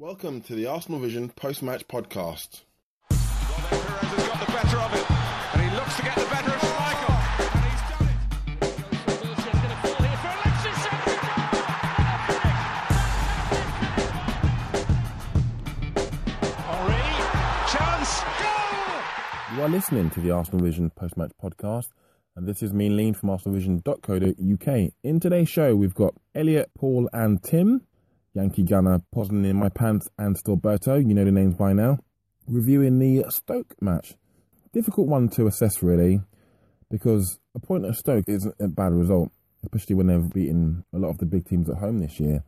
Welcome to the Arsenal Vision post match podcast. Well, Perez has got the better of it, and he looks to get the better of Schmeichel, and he's done it. Chance, goal! You are listening to the Arsenal Vision post match podcast, and this is me, Lean from arsenalvision.co.uk. In today's show, we've got Elliot, Paul, and Tim, Yankee Gunner, Poznan in my pants, and Stillberto. You know the names by now. Reviewing the Stoke match. Difficult one to assess, really, because a point at Stoke isn't a bad result, especially when they've beaten a lot of the big teams at home this year.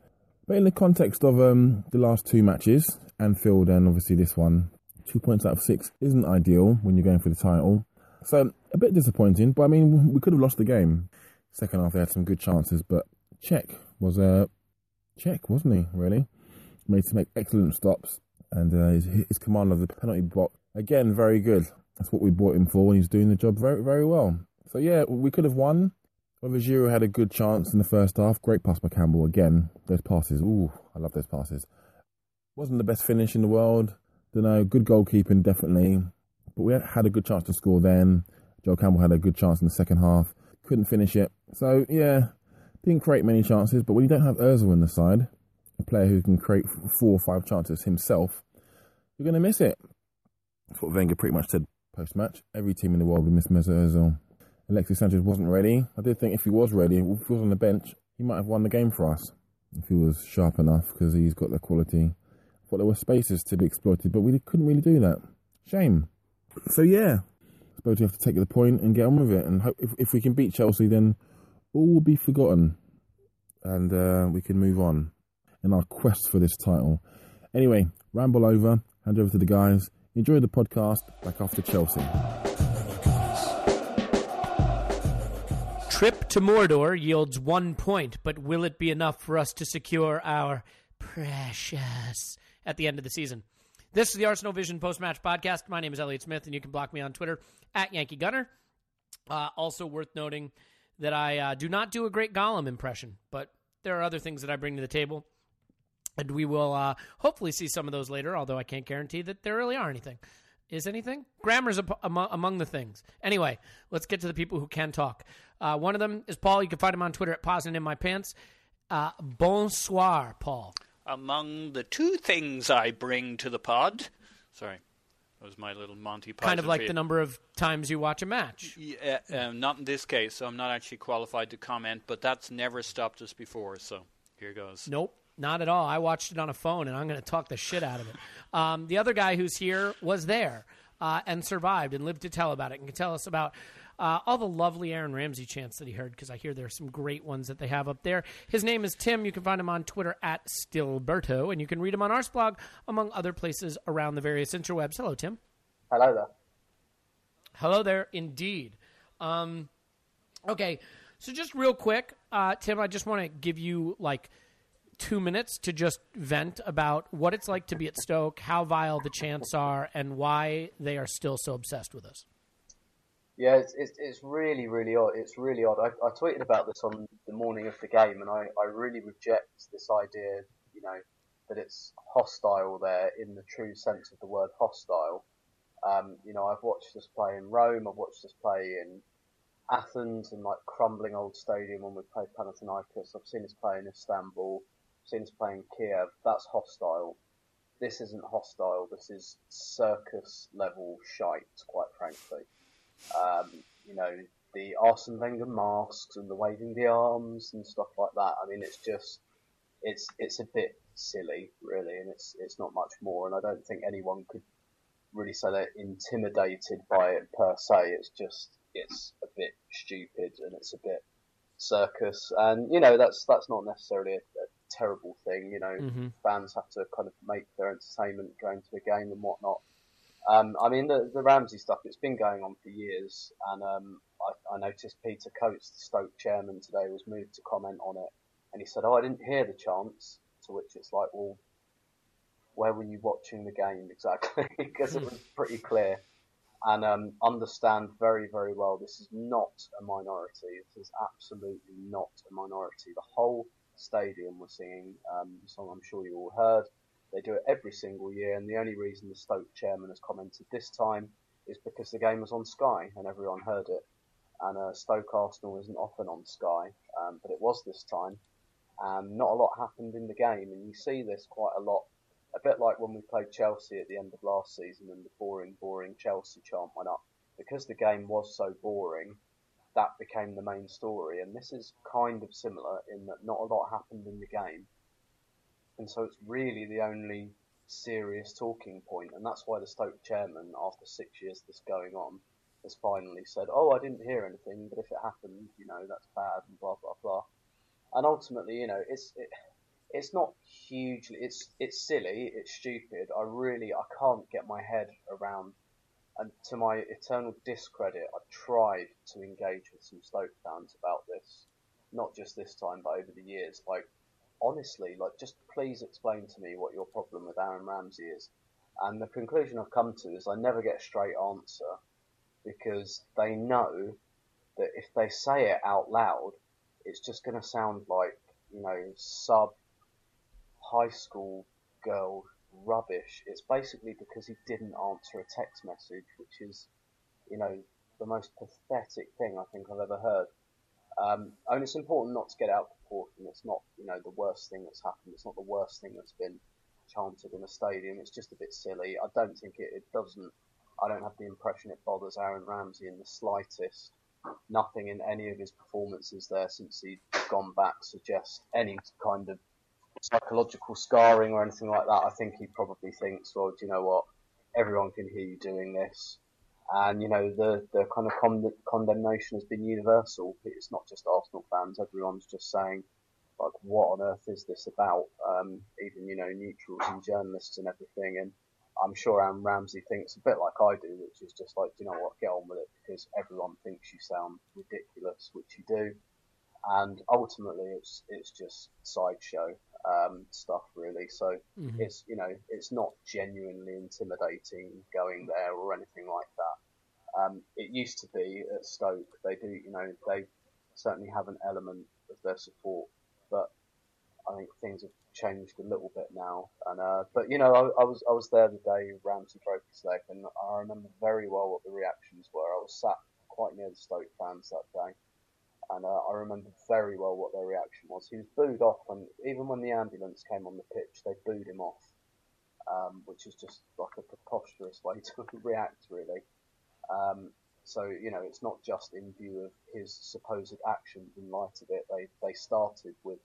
But in the context of um, the last two matches, Anfield and obviously this one, two points out of six isn't ideal when you're going for the title. So a bit disappointing, but I mean we could have lost the game. Second half they had some good chances, but Cech was a Cech, wasn't he? Really made some excellent stops, and uh, his, his command of the penalty box again very good. That's what we bought him for, and he's doing the job very very well. So yeah, we could have won. Whether Giroud had a good chance in the first half, great pass by Campbell again. Those passes, ooh, I love those passes. Wasn't the best finish in the world. Don't know, good goalkeeping definitely, but we had a good chance to score then. Joe Campbell had a good chance in the second half, couldn't finish it. So yeah, didn't create many chances. But when you don't have Özil in the side, a player who can create four or five chances himself, you're going to miss it. That's what Wenger pretty much said post match. Every team in the world would miss Mesut Özil. Alexis Sanchez wasn't ready. I did think if he was ready, if he was on the bench, he might have won the game for us if he was sharp enough because he's got the quality. Thought there were spaces to be exploited, but we couldn't really do that. Shame. So yeah, I suppose we have to take the point and get on with it. And hope if, if we can beat Chelsea, then all will be forgotten, and uh, we can move on in our quest for this title. Anyway, ramble over. Hand over to the guys. Enjoy the podcast. Back after Chelsea. Trip to Mordor yields one point, but will it be enough for us to secure our precious at the end of the season? This is the Arsenal Vision post match podcast. My name is Elliot Smith, and you can block me on Twitter at Yankee Gunner. Uh, also worth noting that I uh, do not do a great Gollum impression, but there are other things that I bring to the table. And we will uh, hopefully see some of those later, although I can't guarantee that there really are anything. Is anything? Grammar's ap- among, the things. Anyway, let's get to the people who can talk. Uh, one of them is Paul. You can find him on Twitter at Poznan in My Pants. Uh, bonsoir, Paul. among the two things I bring to the pod. Sorry, that was my little Monty Python. Kind of like the number of times you watch a match. Yeah, um, not in this case, so I'm not actually qualified to comment. But that's never stopped us before. So here goes. Nope, not at all. I watched it on a phone, and I'm going to talk the shit out of it. Um, the other guy who's here was there uh, and survived and lived to tell about it and can tell us about uh, all the lovely Aaron Ramsey chants that he heard because I hear there are some great ones that they have up there. His name is Tim. You can find him on Twitter at Stillberto, and you can read him on Arsblog, among other places around the various interwebs. Hello, Tim. Hello there. Hello there, indeed. Um, okay, so just real quick, uh, Tim, I just want to give you like two minutes to just vent about what it's like to be at Stoke, how vile the chants are, and why they are still so obsessed with us. Yeah, it's, it's, it's really, really odd. It's really odd. I, I tweeted about this on the morning of the game, and I, I really reject this idea, you know, that it's hostile there in the true sense of the word hostile. Um, you know, I've watched this play in Rome, I've watched this play in Athens and like crumbling old stadium when we played Panathinaikos. I've seen this play in Istanbul, I've seen this play in Kiev. That's hostile. This isn't hostile. This is circus level shite, quite frankly. Um, you know, the Arsene Wenger masks and the waving the arms and stuff like that. I mean, it's just, it's it's a bit silly, really, and it's it's not much more. And I don't think anyone could really say they're intimidated by it per se. It's just it's a bit stupid and it's a bit circus, and you know that's that's not necessarily a, a terrible thing. You know, Mhm. fans have to kind of make their entertainment going to a game and whatnot. Um, I mean, the, the Ramsey stuff, it's been going on for years, and um, I, I noticed Peter Coates, the Stoke chairman today, was moved to comment on it, and he said, oh, I didn't hear the chants, to which it's like, well, where were you watching the game exactly? because it was pretty clear. And um, understand very, very well, this is not a minority. This is absolutely not a minority. The whole stadium was singing um, the song I'm sure you all heard. They do it every single year, and the only reason the Stoke chairman has commented this time is because the game was on Sky and everyone heard it. And uh, Stoke Arsenal isn't often on Sky, um, but it was this time. And not a lot happened in the game, and you see this quite a lot. A bit like when we played Chelsea at the end of last season and the boring, boring Chelsea chant went up. Because the game was so boring, that became the main story. And this is kind of similar in that not a lot happened in the game. And so it's really the only serious talking point, and that's why the Stoke chairman, after six years of this going on, has finally said, "Oh, I didn't hear anything, but if it happened, you know, that's bad," and blah blah blah. And ultimately, you know, it's it, it's not hugely, it's it's silly, it's stupid. I really I can't get my head around. And to my eternal discredit, I tried to engage with some Stoke fans about this, not just this time, but over the years. Like honestly, like, just please explain to me what your problem with Aaron Ramsey is. And the conclusion I've come to is I never get a straight answer because they know that if they say it out loud, it's just going to sound like, you know, sub high school girl rubbish. It's basically because he didn't answer a text message, which is, you know, the most pathetic thing I think I've ever heard. Um, and it's important not to get out of proportion. It's not, you know, the worst thing that's happened. It's not the worst thing that's been chanted in a stadium. It's just a bit silly. I don't think it, it doesn't. I don't have the impression it bothers Aaron Ramsey in the slightest. Nothing in any of his performances there since he'd gone back suggests any kind of psychological scarring or anything like that. I think he probably thinks, well, do you know what? Everyone can hear you doing this and you know the the kind of con- condemnation has been universal. It's not just Arsenal fans; everyone's just saying, like, what on earth is this about? Um, even you know neutrals and journalists and everything. And I'm sure Aaron Ramsey thinks a bit like I do, which is just like, do you know what, get on with it because everyone thinks you sound ridiculous, which you do. And ultimately, it's it's just sideshow um, stuff, really. So Mhm. it's you know it's not genuinely intimidating going there or anything like that. Um, it used to be at Stoke. They do, you know, they certainly have an element of their support, but I think things have changed a little bit now. And uh, but you know, I, I was I was there the day Ramsey broke his leg, and I remember very well what the reactions were. I was sat quite near the Stoke fans that day, and uh, I remember very well what their reaction was. He was booed off, and even when the ambulance came on the pitch, they booed him off, um, which is just like a preposterous way to react, really. Um, so you know, it's not just in view of his supposed actions in light of it. They they started with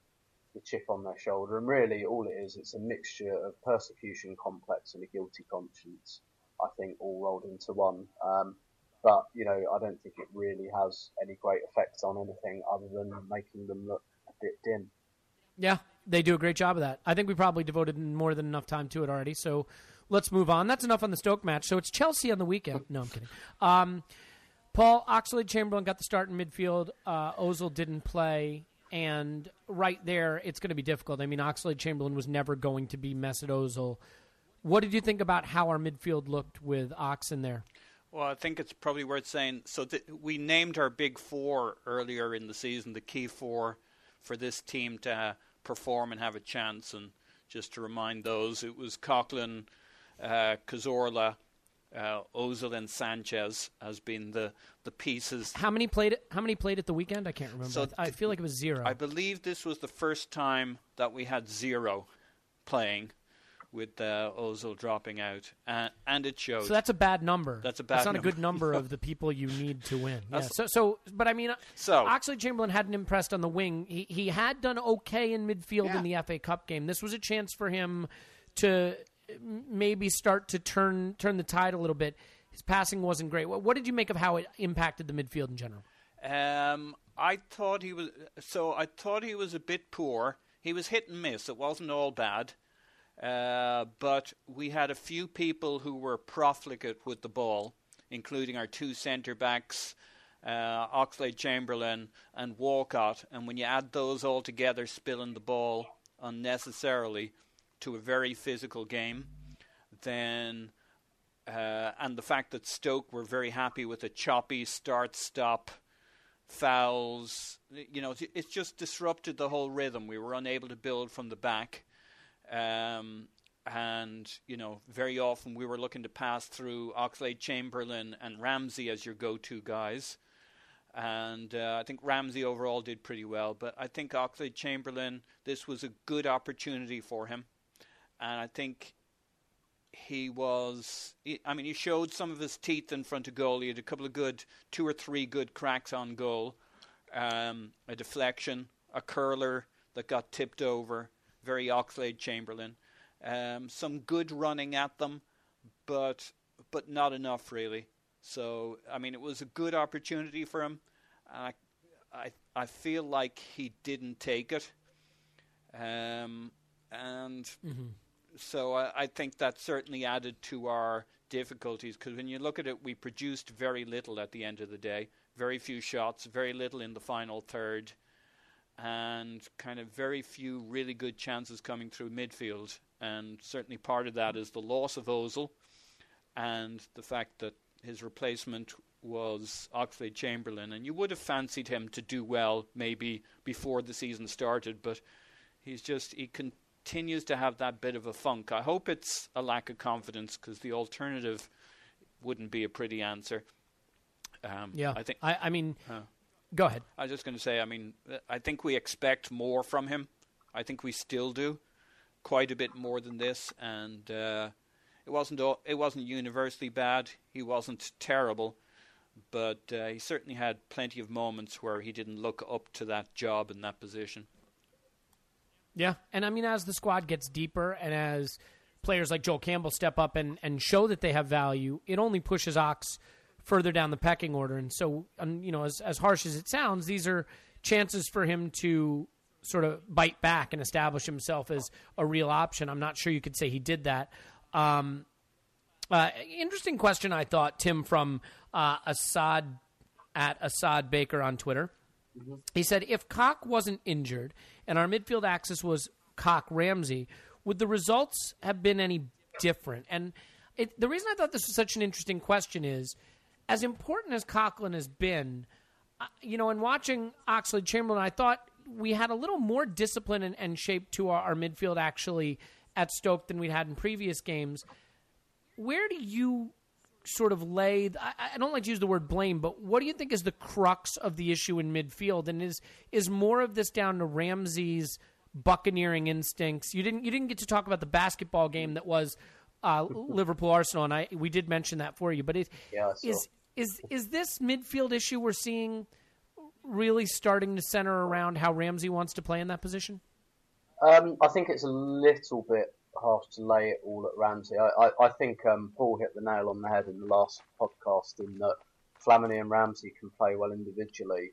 the chip on their shoulder, and really all it is, it's a mixture of persecution complex and a guilty conscience. I think all rolled into one. Um, but you know, I don't think it really has any great effects on anything other than making them look a bit dim. Yeah, they do a great job of that. I think we probably devoted more than enough time to it already. So let's move on. That's enough on the Stoke match. So it's Chelsea on the weekend. No, I'm kidding. Um, Paul Oxlade Chamberlain got the start in midfield. Uh, Ozil didn't play. And right there, it's going to be difficult. I mean, Oxlade Chamberlain was never going to be Mesut Ozil. What did you think about how our midfield looked with Ox in there? Well, I think it's probably worth saying. So th- we named our big four earlier in the season, the key four for this team to uh, perform and have a chance. And just to remind those, it was Coquelin, uh, Cazorla, uh, Ozil, and Sanchez has been the the pieces. How many played it? How many played at the weekend? I can't remember. So I feel like it was zero. I believe this was the first time that we had zero playing, with uh, Ozil dropping out, uh, and it shows. So that's a bad number. That's a bad. That's bad not a good number. number of the people you need to win. Yeah. So, so, but I mean, So- Oxlade Chamberlain hadn't impressed on the wing. He he had done okay in midfield in the FA Cup game. This was a chance for him to maybe start to turn turn the tide a little bit. His passing wasn't great. What, what did you make of how it impacted the midfield in general? Um, I thought he was so. I thought he was a bit poor. He was hit and miss. It wasn't all bad, uh, but we had a few people who were profligate with the ball, including our two centre backs, uh, Oxlade Chamberlain and Walcott. And when you add those all together, spilling the ball unnecessarily to a very physical game, then uh, and the fact that Stoke were very happy with a choppy start stop fouls you know it- it's just disrupted the whole rhythm we were unable to build from the back um, and you know, very often we were looking to pass through Oxlade Chamberlain and Ramsey as your go-to guys. And uh, I think Ramsey overall did pretty well, but I think Oxlade Chamberlain, this was a good opportunity for him, and I think he was. I mean, he showed some of his teeth in front of goal. He had a couple of good, two or three good cracks on goal, um, a deflection, a curler that got tipped over, very Oxlade Chamberlain. Um, some good running at them, but but not enough really. So I mean, it was a good opportunity for him. I I I feel like he didn't take it, um, and Mm-hmm. so I, I think that certainly added to our difficulties because when you look at it, we produced very little at the end of the day. Very few shots, very little in the final third, and kind of very few really good chances coming through midfield. And certainly part of that is the loss of Ozil and the fact that his replacement was Oxlade Chamberlain. And you would have fancied him to do well maybe before the season started, but he's just, he continues to have that bit of a funk. I hope it's a lack of confidence because the alternative wouldn't be a pretty answer. Um, Yeah, I think I, I mean, Huh. Go ahead. I was just going to say, I mean, I think we expect more from him. I think we still do, quite a bit more than this. And uh, it wasn't all, it wasn't universally bad. He wasn't terrible, but uh, he certainly had plenty of moments where he didn't look up to that job in that position. Yeah, and I mean, as the squad gets deeper and as players like Joel Campbell step up and, and show that they have value, it only pushes Ox further down the pecking order. And so, um, you know, as as harsh as it sounds, these are chances for him to sort of bite back and establish himself as a real option. I'm not sure you could say he did that. Um, uh, interesting question, I thought, Tim, from uh, Assad at Assad Baker on Twitter. He said, if Coq wasn't injured and our midfield axis was Coq Ramsey, would the results have been any different? And it, the reason I thought this was such an interesting question is, as important as Coquelin has been, uh, you know, in watching Oxlade Chamberlain, I thought we had a little more discipline and, and shape to our, our midfield actually at Stoke than we'd had in previous games. Where do you sort of lay? I, I don't like to use the word blame, but what do you think is the crux of the issue in midfield? And is is more of this down to Ramsey's buccaneering instincts? You didn't you didn't get to talk about the basketball game that was uh, Liverpool Arsenal, and I we did mention that for you. But it Yeah, saw. is is is this midfield issue we're seeing really starting to center around how Ramsey wants to play in that position? Um, I think it's a little bit harsh to lay it all at Ramsey. I, I, I think um, Paul hit the nail on the head in the last podcast in that Flamini and Ramsey can play well individually,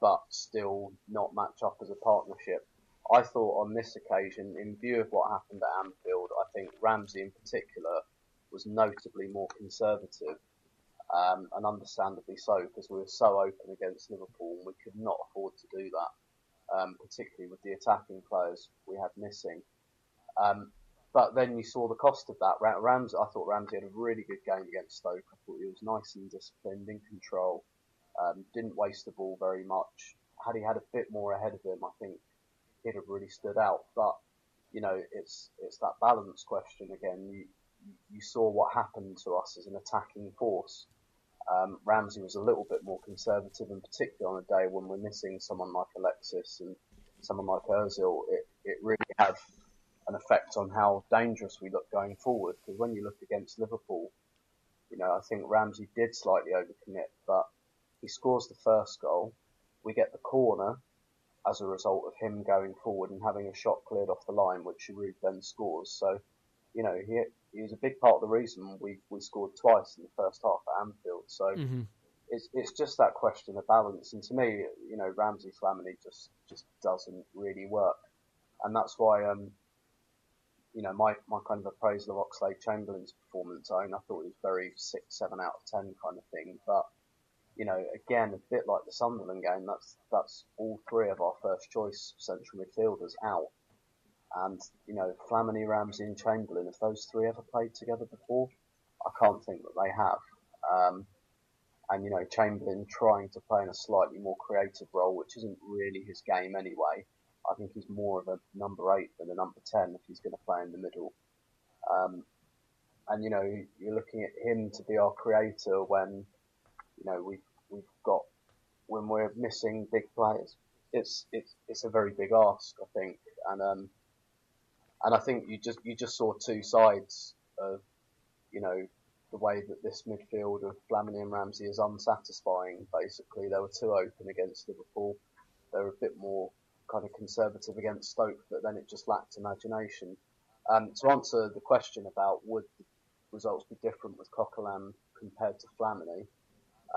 but still not match up as a partnership. I thought on this occasion, in view of what happened at Anfield, I think Ramsey in particular was notably more conservative, um, and understandably so, because we were so open against Liverpool and we could not afford to do that, um, particularly with the attacking players we had missing. Um, but then you saw the cost of that. Ra- Ramsey, I thought Ramsey had a really good game against Stoke. I thought he was nice and disciplined, in control, um, didn't waste the ball very much. Had he had a bit more ahead of him, I think he'd have really stood out. But you know, it's it's that balance question again. You you saw what happened to us as an attacking force. Um, Ramsey was a little bit more conservative, and particularly on a day when we're missing someone like Alexis and someone like Ozil, it, it really had an effect on how dangerous we look going forward. Because when you look against Liverpool, you know, I think Ramsey did slightly overcommit, but he scores the first goal. We get the corner as a result of him going forward and having a shot cleared off the line, which Giroud then scores. So, you know, he he was a big part of the reason we, we scored twice in the first half at Anfield. So Mm-hmm. it's it's just that question of balance. And to me, you know, Ramsey Flamini just just doesn't really work, and that's why um, you know, my my kind of appraisal of Oxlade Chamberlain's performance, I, mean, I thought it was very six, seven out of ten kind of thing. But you know, again, a bit like the Sunderland game, that's that's all three of our first choice central midfielders out. And you know, Flamini, Ramsey, and Chamberlain, if those three ever played together before, I can't think that they have. Um, and you know, Chamberlain trying to play in a slightly more creative role, which isn't really his game anyway. I think he's more of a number eight than a number ten if he's going to play in the middle. Um, and you know, you're looking at him to be our creator when you know we we've got when we're missing big players. It's it's it's a very big ask, I think, and um, and I think you just you just saw two sides of you know the way that this midfield of Flamini and Ramsey is unsatisfying. Basically, they were too open against Liverpool. They were a bit more kind of conservative against Stoke, but then it just lacked imagination. Um, to answer the question about would the results be different with Coquelin compared to Flamini,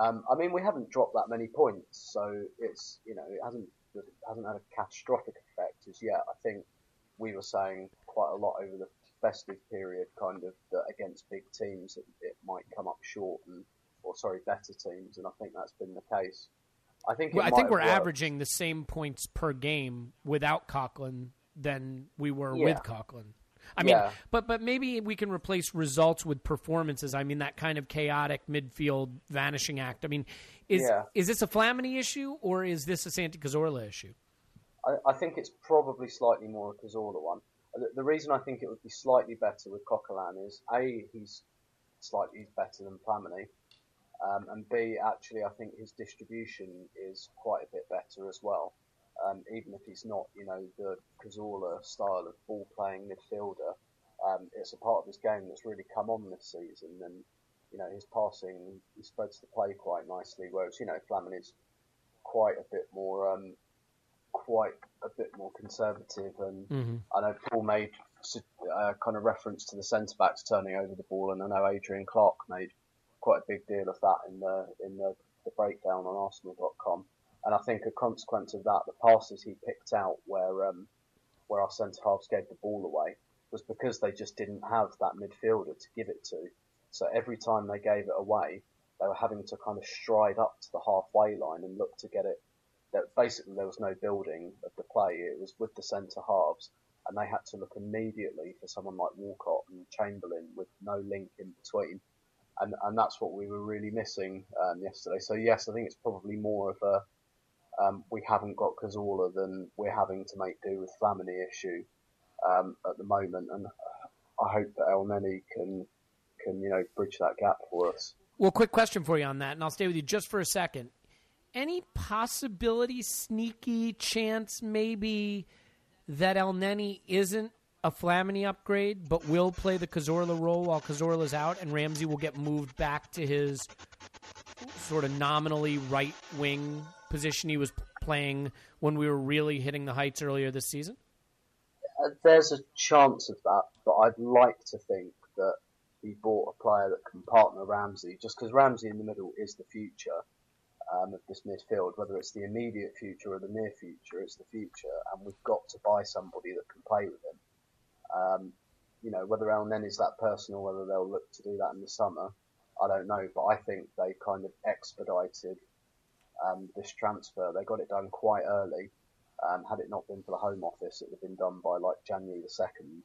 um, I mean we haven't dropped that many points, so it's you know it hasn't it hasn't had a catastrophic effect as yet. I think we were saying quite a lot over the festive period, kind of that against big teams it, it might come up short, and or sorry, better teams, and I think that's been the case. I think. Well, I think we're worked. averaging the same points per game without Coquelin than we were Yeah. with Coquelin. I mean, Yeah. but but maybe we can replace results with performances. I mean, that kind of chaotic midfield vanishing act. I mean, is Yeah. is this a Flamini issue or is this a Santi Cazorla issue? I, I think it's probably slightly more a Cazorla one. The, the reason I think it would be slightly better with Coquelin is a he's slightly better than Flamini, um, and b actually I think his distribution is quite a bit better as well. Um, even if he's not, you know, the Cazorla style of ball playing midfielder, um, it's a part of his game that's really come on this season. And you know, his passing he spreads the play quite nicely, whereas you know Flamini's quite a bit more um, quite a bit more conservative. And I know Paul made uh, kind of reference to the centre backs turning over the ball, and I know Adrian Clarke made quite a big deal of that in the in the, the breakdown on Arsenal.com. And I think a consequence of that, the passes he picked out where um, where our centre halves gave the ball away was because they just didn't have that midfielder to give it to. So every time they gave it away, they were having to kind of stride up to the halfway line and look to get it that basically there was no building of the play. It was with the centre halves, and they had to look immediately for someone like Walcott and Chamberlain with no link in between, and and that's what we were really missing um, yesterday. So yes, I think it's probably more of a um, we haven't got Cazorla than we're having to make do with Flamini issue um, at the moment, and I hope that Elneny can can you know bridge that gap for us. Well, quick question for you on that, and I'll stay with you just for a second. Any possibility, sneaky chance, maybe that Elneny isn't a Flamini upgrade, but will play the Cazorla role while Cazorla's out, and Ramsey will get moved back to his sort of nominally right wing position he was playing when we were really hitting the heights earlier this season? Uh, there's a chance of that, but I'd like to think that we bought a player that can partner Ramsey, just because Ramsey in the middle is the future um, of this midfield, whether it's the immediate future or the near future, it's the future, and we've got to buy somebody that can play with him. Um, you know, whether El is that person or whether they'll look to do that in the summer, I don't know, but I think they kind of expedited um, this transfer. They got it done quite early. Um, had it not been for the Home Office, it would have been done by like January the second.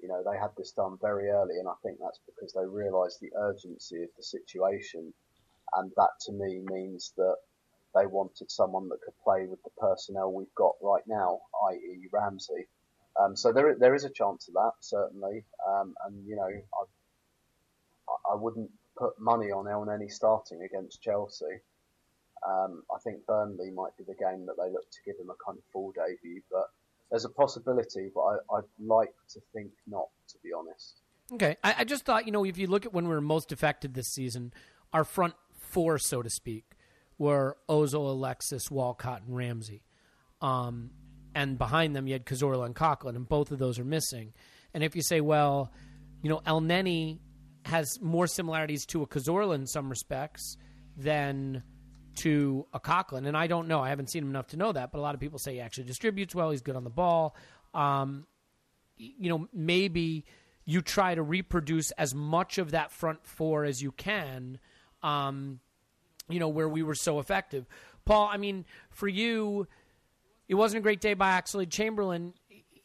You know, they had this done very early, and I think that's because they realised the urgency of the situation, and that to me means that they wanted someone that could play with the personnel we've got right now, i.e. Ramsey. Um, so there, there is a chance of that certainly, um, and you know, I, I wouldn't put money on Neni starting against Chelsea. Um, I think Burnley might be the game that they look to give him a kind of full debut, but there's a possibility, but I, I'd like to think not, to be honest. Okay. I, I just thought, you know, if you look at when we were most affected this season, our front four, so to speak, were Ozil, Alexis, Walcott, and Ramsey. Um, and behind them, you had Cazorla and Coquelin, and both of those are missing. And if you say, well, you know, Elneny has more similarities to a Cazorla in some respects than to a Coquelin, and I don't know. I haven't seen him enough to know that, but a lot of people say he actually distributes well. He's good on the ball. Um, you know, maybe you try to reproduce as much of that front four as you can, um, you know, where we were so effective. Paul, I mean, for you, it wasn't a great day by Oxlade Chamberlain.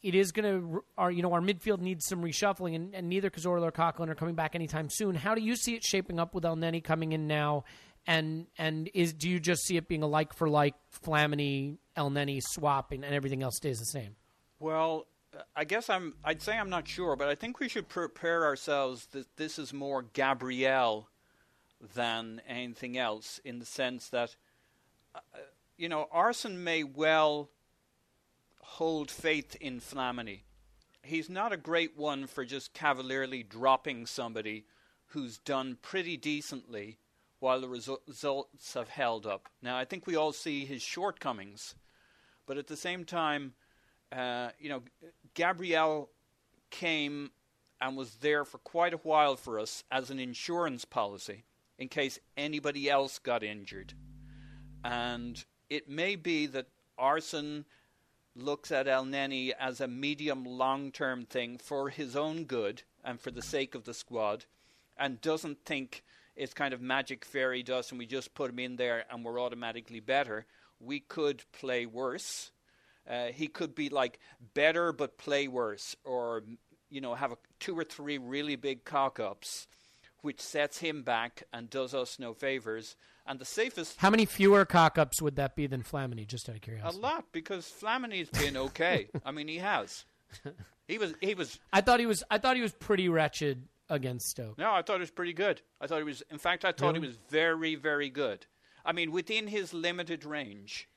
It is going to, our you know, our midfield needs some reshuffling, and, and neither Cazorla or Coquelin are coming back anytime soon. How do you see it shaping up with Elneny coming in now? And and is do you just see it being a like for like Flamini Elneny swap, and, and everything else stays the same? Well, I guess I'm. I'd say I'm not sure, but I think we should prepare ourselves that this is more Gabriel than anything else, in the sense that, uh, you know, Arsene may well hold faith in Flamini. He's not a great one for just cavalierly dropping somebody who's done pretty decently while the resu- results have held up. Now, I think we all see his shortcomings, but at the same time, uh, you know, Gabriel came and was there for quite a while for us as an insurance policy in case anybody else got injured. And it may be that Arsene looks at Elneny as a medium long term thing for his own good and for the sake of the squad and doesn't think it's kind of magic fairy dust and we just put him in there and we're automatically better. We could play worse. Uh, he could be like better but play worse, or you know have a, two or three really big cock ups, which sets him back and does us no favors. And the safest. How many fewer cock ups would that be than Flamini? Just out of curiosity. A lot, because Flamini's been okay. I mean, he has. He was. He was. I thought he was. I thought he was pretty wretched against Stoke. No, I thought he was pretty good. I thought he was. In fact, I thought Really? he was very, very good. I mean, within his limited range,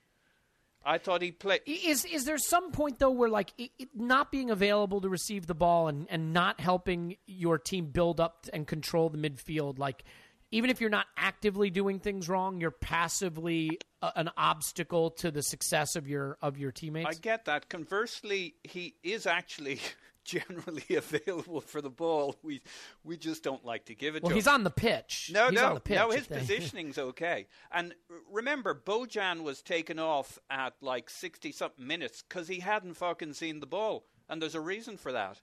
I thought he played. Is is there some point though where like it, it not being available to receive the ball and, and not helping your team build up and control the midfield like even if you're not actively doing things wrong you're passively a, an obstacle to the success of your of your teammates I get that. Conversely, he is actually generally available for the ball. We we just don't like to give it well to he's him. on the pitch No, he's no, on the pitch no. His positioning's okay. And remember, Bojan was taken off at like sixty something minutes because he hadn't fucking seen the ball, and there's a reason for that.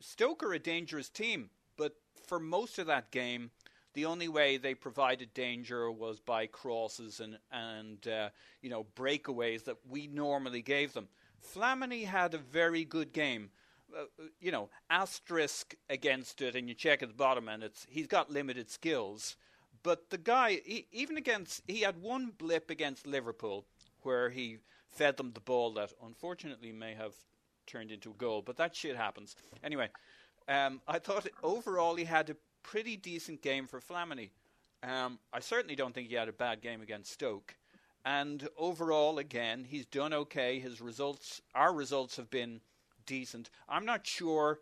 Stoke are a dangerous team, but for most of that game, the only way they provided danger was by crosses and and uh, you know breakaways that we normally gave them. Flamini had a very good game. Uh, you know, asterisk against it, and you check at the bottom, and it's he's got limited skills. But the guy, he, even against, he had one blip against Liverpool where he fed them the ball that unfortunately may have turned into a goal, but that shit happens. Anyway, um, I thought overall he had a pretty decent game for Flamini. Um, I certainly don't think he had a bad game against Stoke. And overall, again, he's done okay. His results, our results have been decent. I'm not sure,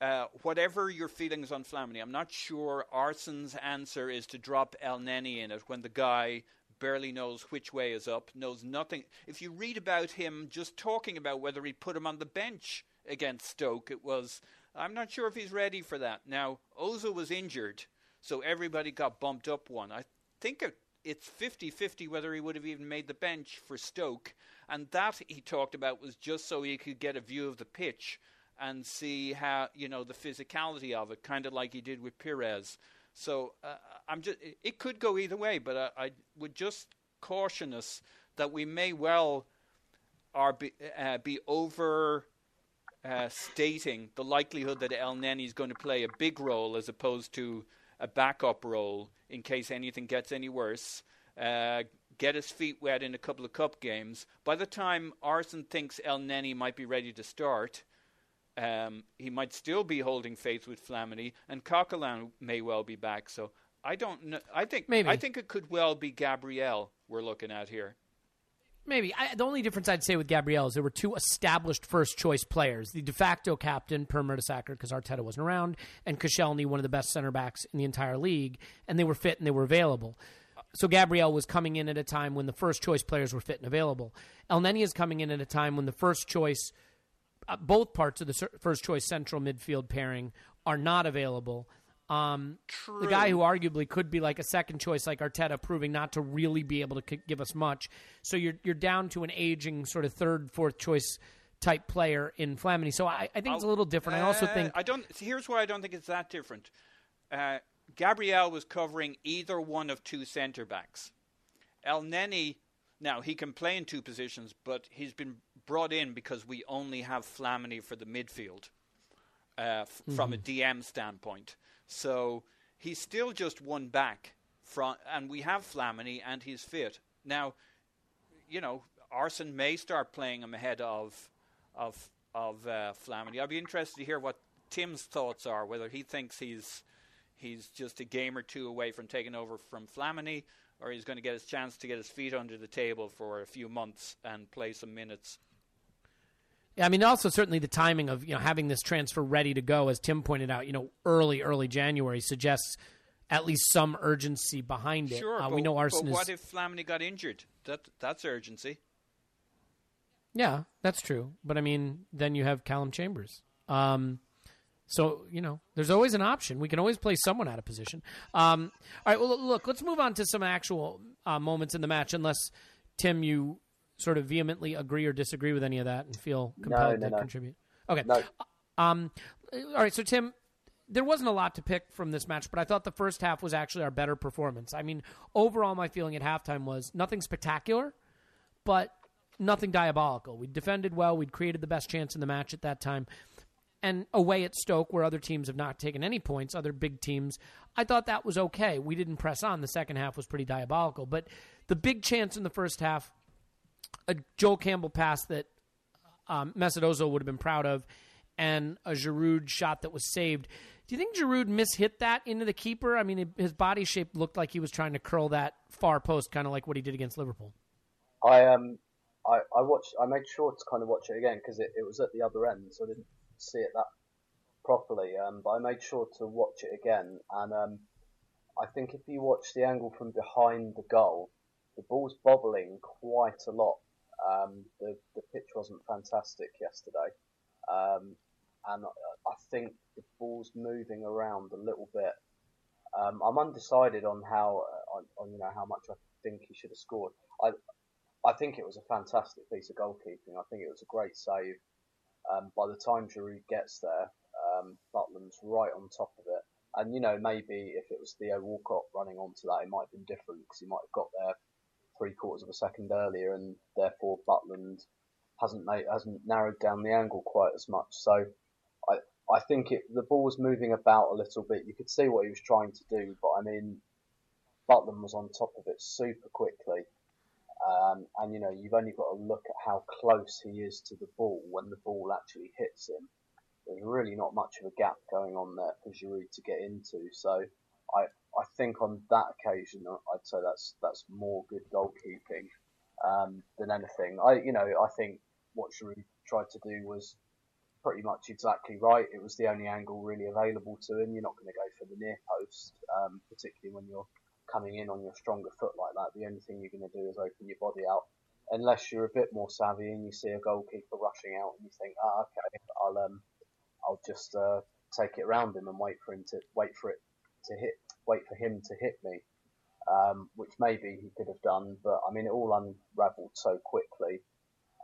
uh, whatever your feelings on Flamini, I'm not sure Arsen's answer is to drop Elneny in it when the guy barely knows which way is up, knows nothing. If you read about him just talking about whether he put him on the bench against Stoke, it was, I'm not sure if he's ready for that. Now, Oza was injured, so everybody got bumped up one. I think it, it's 50 50 whether he would have even made the bench for Stoke. And that he talked about was just so he could get a view of the pitch and see how, you know, the physicality of it, kind of like he did with Pires. So uh, I'm just, it could go either way, but I, I would just caution us that we may well are be, uh, be over uh, stating the likelihood that Elneny is going to play a big role as opposed to a backup role in case anything gets any worse. Uh, get his feet wet in a couple of cup games. By the time Arsen thinks Elneny might be ready to start, um, he might still be holding faith with Flamini, and Coquelin may well be back. So I don't know. I think Maybe. I think it could well be Gabriel we're looking at here. Maybe. I, the only difference I'd say with Gabriel is there were two established first choice players the de facto captain, Per Mertesacker, because Arteta wasn't around, and Koscielny, one of the best center backs in the entire league, and they were fit and they were available. So Gabriel was coming in at a time when the first choice players were fit and available. Elneny is coming in at a time when the first choice, uh, both parts of the first choice central midfield pairing are not available. Um, the guy who arguably could be like a second choice, like Arteta, proving not to really be able to c- give us much. So you're you're down to an aging sort of third, fourth choice type player in Flamini. So I, I think it's a little different. I also Uh, think I don't. Here's why I don't think it's that different. Uh, Gabriel was covering either one of two centre backs. Elneny, now he can play in two positions, but he's been brought in because we only have Flamini for the midfield uh, f- from a DM standpoint. So he's still just one back from, and we have Flamini, and he's fit now. You know, Arsène may start playing him ahead of of of uh, Flamini. I'd be interested to hear what Tim's thoughts are. Whether he thinks he's he's just a game or two away from taking over from Flamini, or he's going to get his chance to get his feet under the table for a few months and play some minutes. Yeah, I mean, also certainly the timing of you know having this transfer ready to go, as Tim pointed out, you know, early early January suggests at least some urgency behind it. Sure, uh, but, we know Arsenal. but what is, if Flamini got injured? That that's urgency. Yeah, that's true. But I mean, then you have Calum Chambers. Um, so you know, there's always an option. We can always play someone out of position. Um, all right. Well, look, let's move on to some actual uh, moments in the match. Unless Tim, you sort of vehemently agree or disagree with any of that and feel compelled no, to no. contribute. Okay. No. Um, all right. So Tim, there wasn't a lot to pick from this match, but I thought the first half was actually our better performance. I mean, overall, my feeling at halftime was nothing spectacular, but nothing diabolical. We defended well. We'd created the best chance in the match at that time. And away at Stoke, where other teams have not taken any points, other big teams, I thought that was okay. We didn't press on. The second half was pretty diabolical. But the big chance in the first half, a Joel Campbell pass that um, would have been proud of, and a Giroud shot that was saved. Do you think Giroud mishit that into the keeper? I mean, his body shape looked like he was trying to curl that far post, kind of like what he did against Liverpool. I um I, I watched I made sure to kind of watch it again because it, it was at the other end, so I didn't see it that properly. Um, but I made sure to watch it again, and um, I think if you watch the angle from behind the goal, the ball's bobbling quite a lot. Um, the the pitch wasn't fantastic yesterday, um, and I, think the ball's moving around a little bit. Um, I'm undecided on how uh, on, on you know how much I think he should have scored. I I think it was a fantastic piece of goalkeeping. I think it was a great save. Um, by the time Giroud gets there, um, Butland's right on top of it. And you know, maybe if it was Theo Walcott running onto that, it might have been different because he might have got there three quarters of a second earlier, and therefore Butland hasn't made hasn't narrowed down the angle quite as much. So I I think it the ball was moving about a little bit. You could see what he was trying to do, but I mean, Butland was on top of it super quickly. Um, and you know, you've only got to look at how close he is to the ball when the ball actually hits him. There's really not much of a gap going on there for Giroud to get into. So I I think on that occasion I'd say that's that's more good goalkeeping um, than anything. I you know I think what Giroud tried to do was pretty much exactly right. It was the only angle really available to him. You're not going to go for the near post, um, particularly when you're coming in on your stronger foot like that. The only thing you're going to do is open your body out, unless you're a bit more savvy and you see a goalkeeper rushing out and you think, ah, okay, I'll um, I'll just uh, take it around him and wait for him to wait for it to hit, wait for him to hit me. Um, which maybe he could have done, but I mean, it all unravelled so quickly.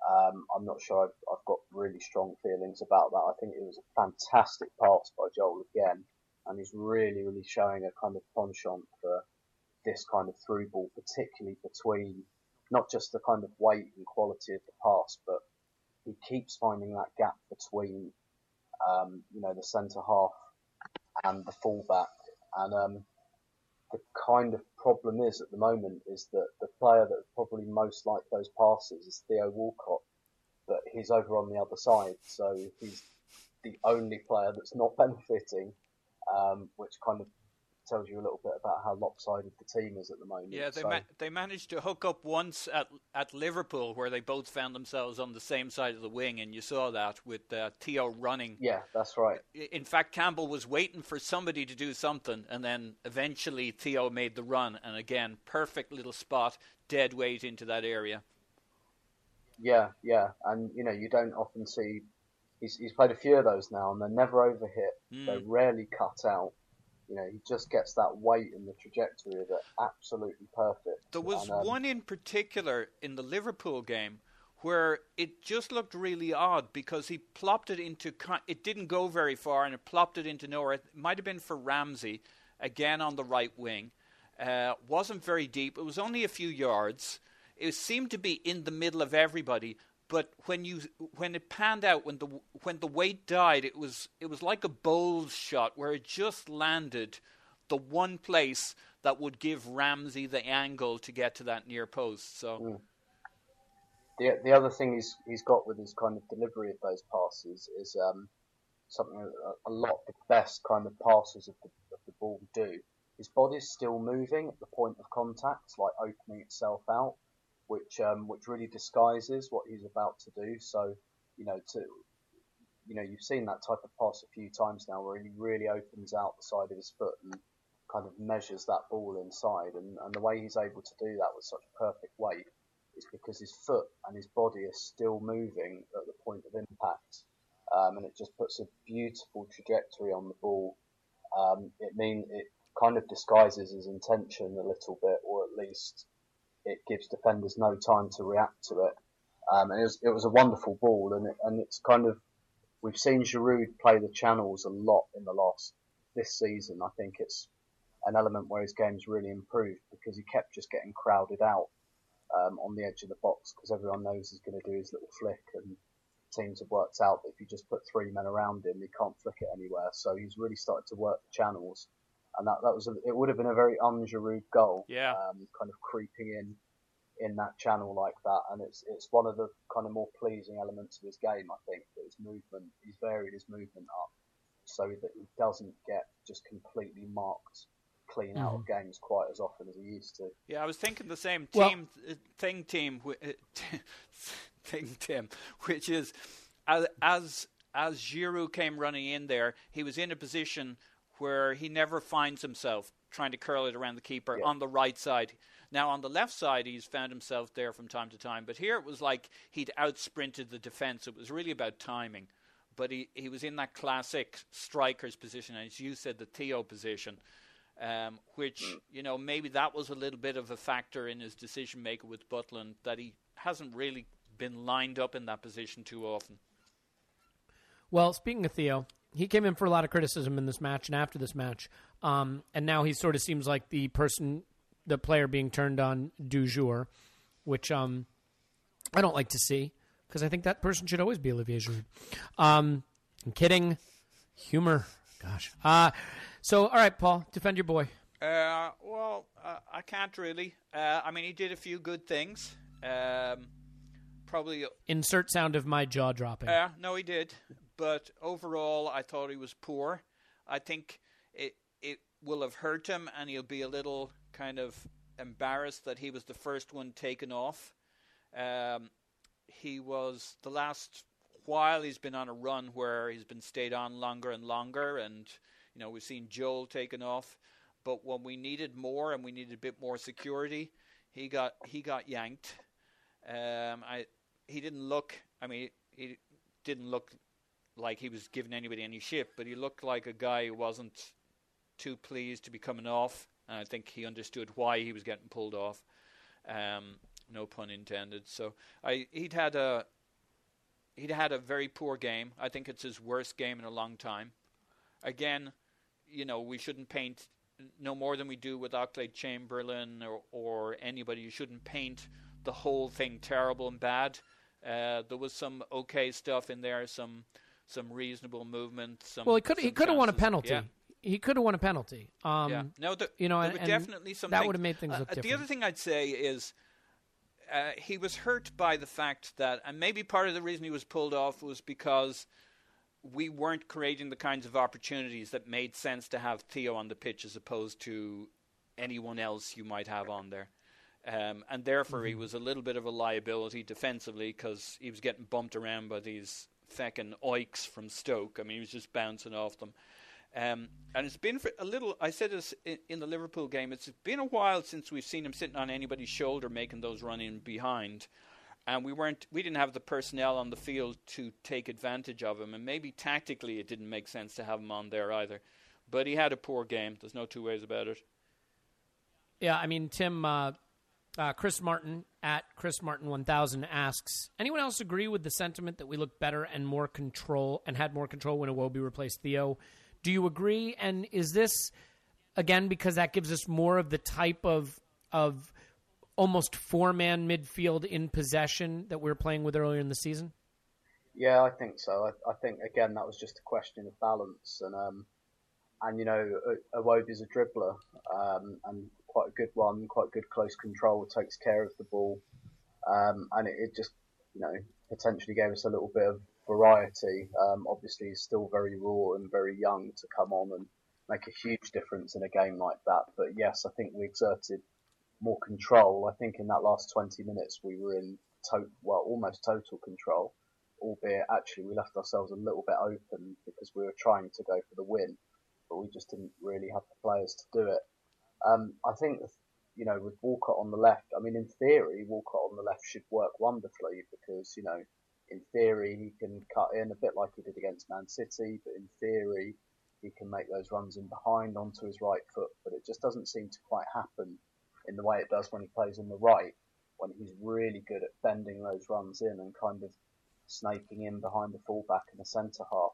Um, I'm not sure I've, I've got really strong feelings about that. I think it was a fantastic pass by Joel again, and he's really, really showing a kind of penchant for this kind of through ball, particularly between not just the kind of weight and quality of the pass, but he keeps finding that gap between, um, you know, the centre half and the fullback. And um, the kind of problem is at the moment is that the player that probably most like those passes is Theo Walcott, but he's over on the other side, so he's the only player that's not benefiting, um, which kind of tells you a little bit about how lopsided the team is at the moment. Yeah, they so, ma- they managed to hook up once at at Liverpool, where they both found themselves on the same side of the wing, and you saw that with uh, Theo running. yeah, that's right. In fact, Campbell was waiting for somebody to do something, and then eventually Theo made the run, and again, perfect little spot, dead weight into that area. Yeah, yeah, and you know you don't often see. He's he's played a few of those now, and they're never overhit. They're rarely cut out. You know, he just gets that weight and the trajectory of it absolutely perfect. There was And, um, one in particular in the Liverpool game where it just looked really odd because he plopped it into it didn't go very far and it plopped it into nowhere. It might have been for Ramsey again on the right wing. Uh, wasn't very deep. It was only a few yards. It seemed to be in the middle of everybody. But when you when it panned out when the when the weight died, it was it was like a bowls shot where it just landed the one place that would give Ramsey the angle to get to that near post. So. the the other thing he's he's got with his kind of delivery of those passes is um, something a, a lot of the best kind of passes of the, of the ball do. His body's still moving at the point of contact, like opening itself out, which um, which really disguises what he's about to do. So, you know, to you know, you've seen that type of pass a few times now, where he really opens out the side of his foot and kind of measures that ball inside, and, and the way he's able to do that with such perfect weight is because his foot and his body are still moving at the point of impact, um, and it just puts a beautiful trajectory on the ball. Um, it mean it kind of disguises his intention a little bit, or at least it gives defenders no time to react to it. Um, and it was, it was a wonderful ball, and it, and it's kind of we've seen Giroud play the channels a lot in the last this season. I think it's an element where his game's really improved because he kept just getting crowded out um, on the edge of the box because everyone knows he's going to do his little flick and teams have worked out that if you just put three men around him, he can't flick it anywhere. So he's really started to work the channels, and that that was a, it would have been a very un-Giroud goal. Yeah. um, kind of creeping in in that channel like that, and it's it's one of the kind of more pleasing elements of his game. I think that his movement, he's varied his movement up so that he doesn't get just completely marked clean out of games quite as often as he used to. Yeah, I was thinking the same team uh, thing, team uh, thing, Tim, which is as as as Giroud came running in there, he was in a position where he never finds himself trying to curl it around the keeper Yeah. on the right side. Now on the left side, he's found himself there from time to time, but here it was like he'd outsprinted the defense. It was really about timing. But he, he was in that classic striker's position, and as you said, the Theo position um, which you know maybe that was a little bit of a factor in his decision making with Butland that he hasn't really been lined up in that position too often. Well, speaking of Theo, he came in for a lot of criticism in this match and after this match, um, and now he sort of seems like the person, the player being turned on du jour, which um, I don't like to see because I think that person should always be Olivier Giroud. Um, I'm kidding, humor, gosh. Uh, so all right, Paul, defend your boy. Uh, well, uh, I can't really. Uh, I mean, he did a few good things. Um, probably Insert sound of my jaw dropping. Yeah, no, he did. But overall, I thought he was poor. I think it it will have hurt him, and he'll be a little kind of embarrassed that he was the first one taken off. Um, he was the last while he's been on a run where he's been stayed on longer and longer, and you know we've seen Joel taken off. But when we needed more and we needed a bit more security, he got he got yanked. Um, I he didn't look. I mean, he didn't look like he was giving anybody any shit, but he looked like a guy who wasn't too pleased to be coming off. And I think he understood why he was getting pulled off. Um, no pun intended. So I he'd had a he'd had a very poor game. I think it's his worst game in a long time. Again, you know, we shouldn't paint no more than we do with Oxlade Chamberlain or, or anybody. You shouldn't paint the whole thing terrible and bad. Uh, there was some okay stuff in there, some some reasonable movement. Some well, he could he could have won a penalty. Yeah. He could have won a penalty. Um, yeah. No, the, you know, there and- were definitely some that would have made things uh, look uh, The other thing I'd say is uh, he was hurt by the fact that, and maybe part of the reason he was pulled off was because we weren't creating the kinds of opportunities that made sense to have Theo on the pitch as opposed to anyone else you might have on there. Um, and therefore, Mm-hmm. he was a little bit of a liability defensively because he was getting bumped around by these feckin' oiks from Stoke. I mean, he was just bouncing off them. Um, and it's been a little. I said this in, in the Liverpool game. It's been a while since we've seen him sitting on anybody's shoulder, making those run in behind, and we weren't. We didn't have the personnel on the field to take advantage of him. And maybe tactically, it didn't make sense to have him on there either. But he had a poor game. There's no two ways about it. Yeah, I mean, Tim, uh, uh, Chris Martin at Chris Martin 1000 asks Anyone else agree with the sentiment that we looked better and more control and had more control when Iwobi replaced Theo? Do you agree? And is this, again, because that gives us more of the type of, of almost four man midfield in possession that we were playing with earlier in the season? Yeah, I think so. I, I think again that was just a question of balance, and um, and you know, Iwobi's a dribbler, um, and quite a good one, quite good close control, takes care of the ball, um, and it, it just you know, potentially gave us a little bit of variety. Um, obviously, he's still very raw and very young to come on and make a huge difference in a game like that. But yes, I think we exerted more control. I think in that last 20 minutes we were in to- well almost total control, albeit actually we left ourselves a little bit open because we were trying to go for the win, but we just didn't really have the players to do it. Um, I think you know with Walcott on the left, I mean in theory Walcott on the left should work wonderfully because you know in theory he can cut in a bit like he did against Man City, but in theory he can make those runs in behind onto his right foot, but it just doesn't seem to quite happen in the way it does when he plays on the right, when he's really good at bending those runs in and kind of snaking in behind the fullback and the centre half.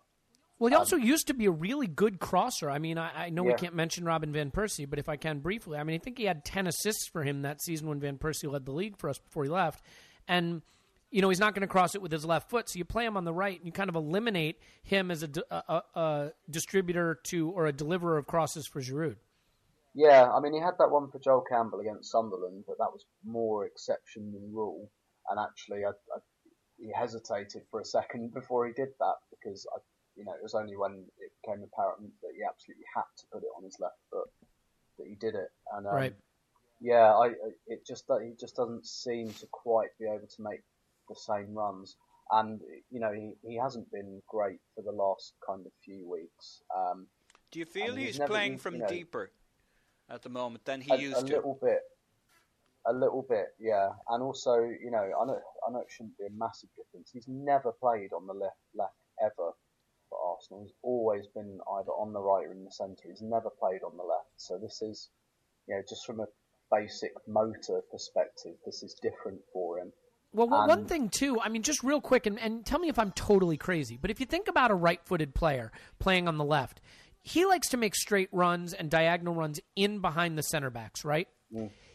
Well, he um, also used to be a really good crosser. I mean, I, I know we can't mention Robin Van Persie, but if I can briefly, I mean, I think he had 10 assists for him that season when Van Persie led the league for us before he left. And, you know, he's not going to cross it with his left foot, so you play him on the right and you kind of eliminate him as a, a, a, a distributor to or a deliverer of crosses for Giroud. Yeah, I mean, he had that one for Joel Campbell against Sunderland, but that was more exception than rule. And actually, I, I, he hesitated for a second before he did that because, I, you know, it was only when it became apparent that he absolutely had to put it on his left foot that he did it. And um, Right. yeah, I it just he just doesn't seem to quite be able to make the same runs. And you know, he, he hasn't been great for the last kind of few weeks. Um, Do you feel he's he's never playing been, from you know- deeper at the moment than he a, used a to? A little bit, a little bit, yeah. And also, you know, I know I know it shouldn't be a massive difference. He's never played on the left left ever for Arsenal. He's always been either on the right or in the centre. He's never played on the left. So this is, you know, just from a basic motor perspective, this is different for him. Well, one one thing too. I mean, just real quick, and, and tell me if I'm totally crazy. But if you think about a right-footed player playing on the left, he likes to make straight runs and diagonal runs in behind the center backs, right?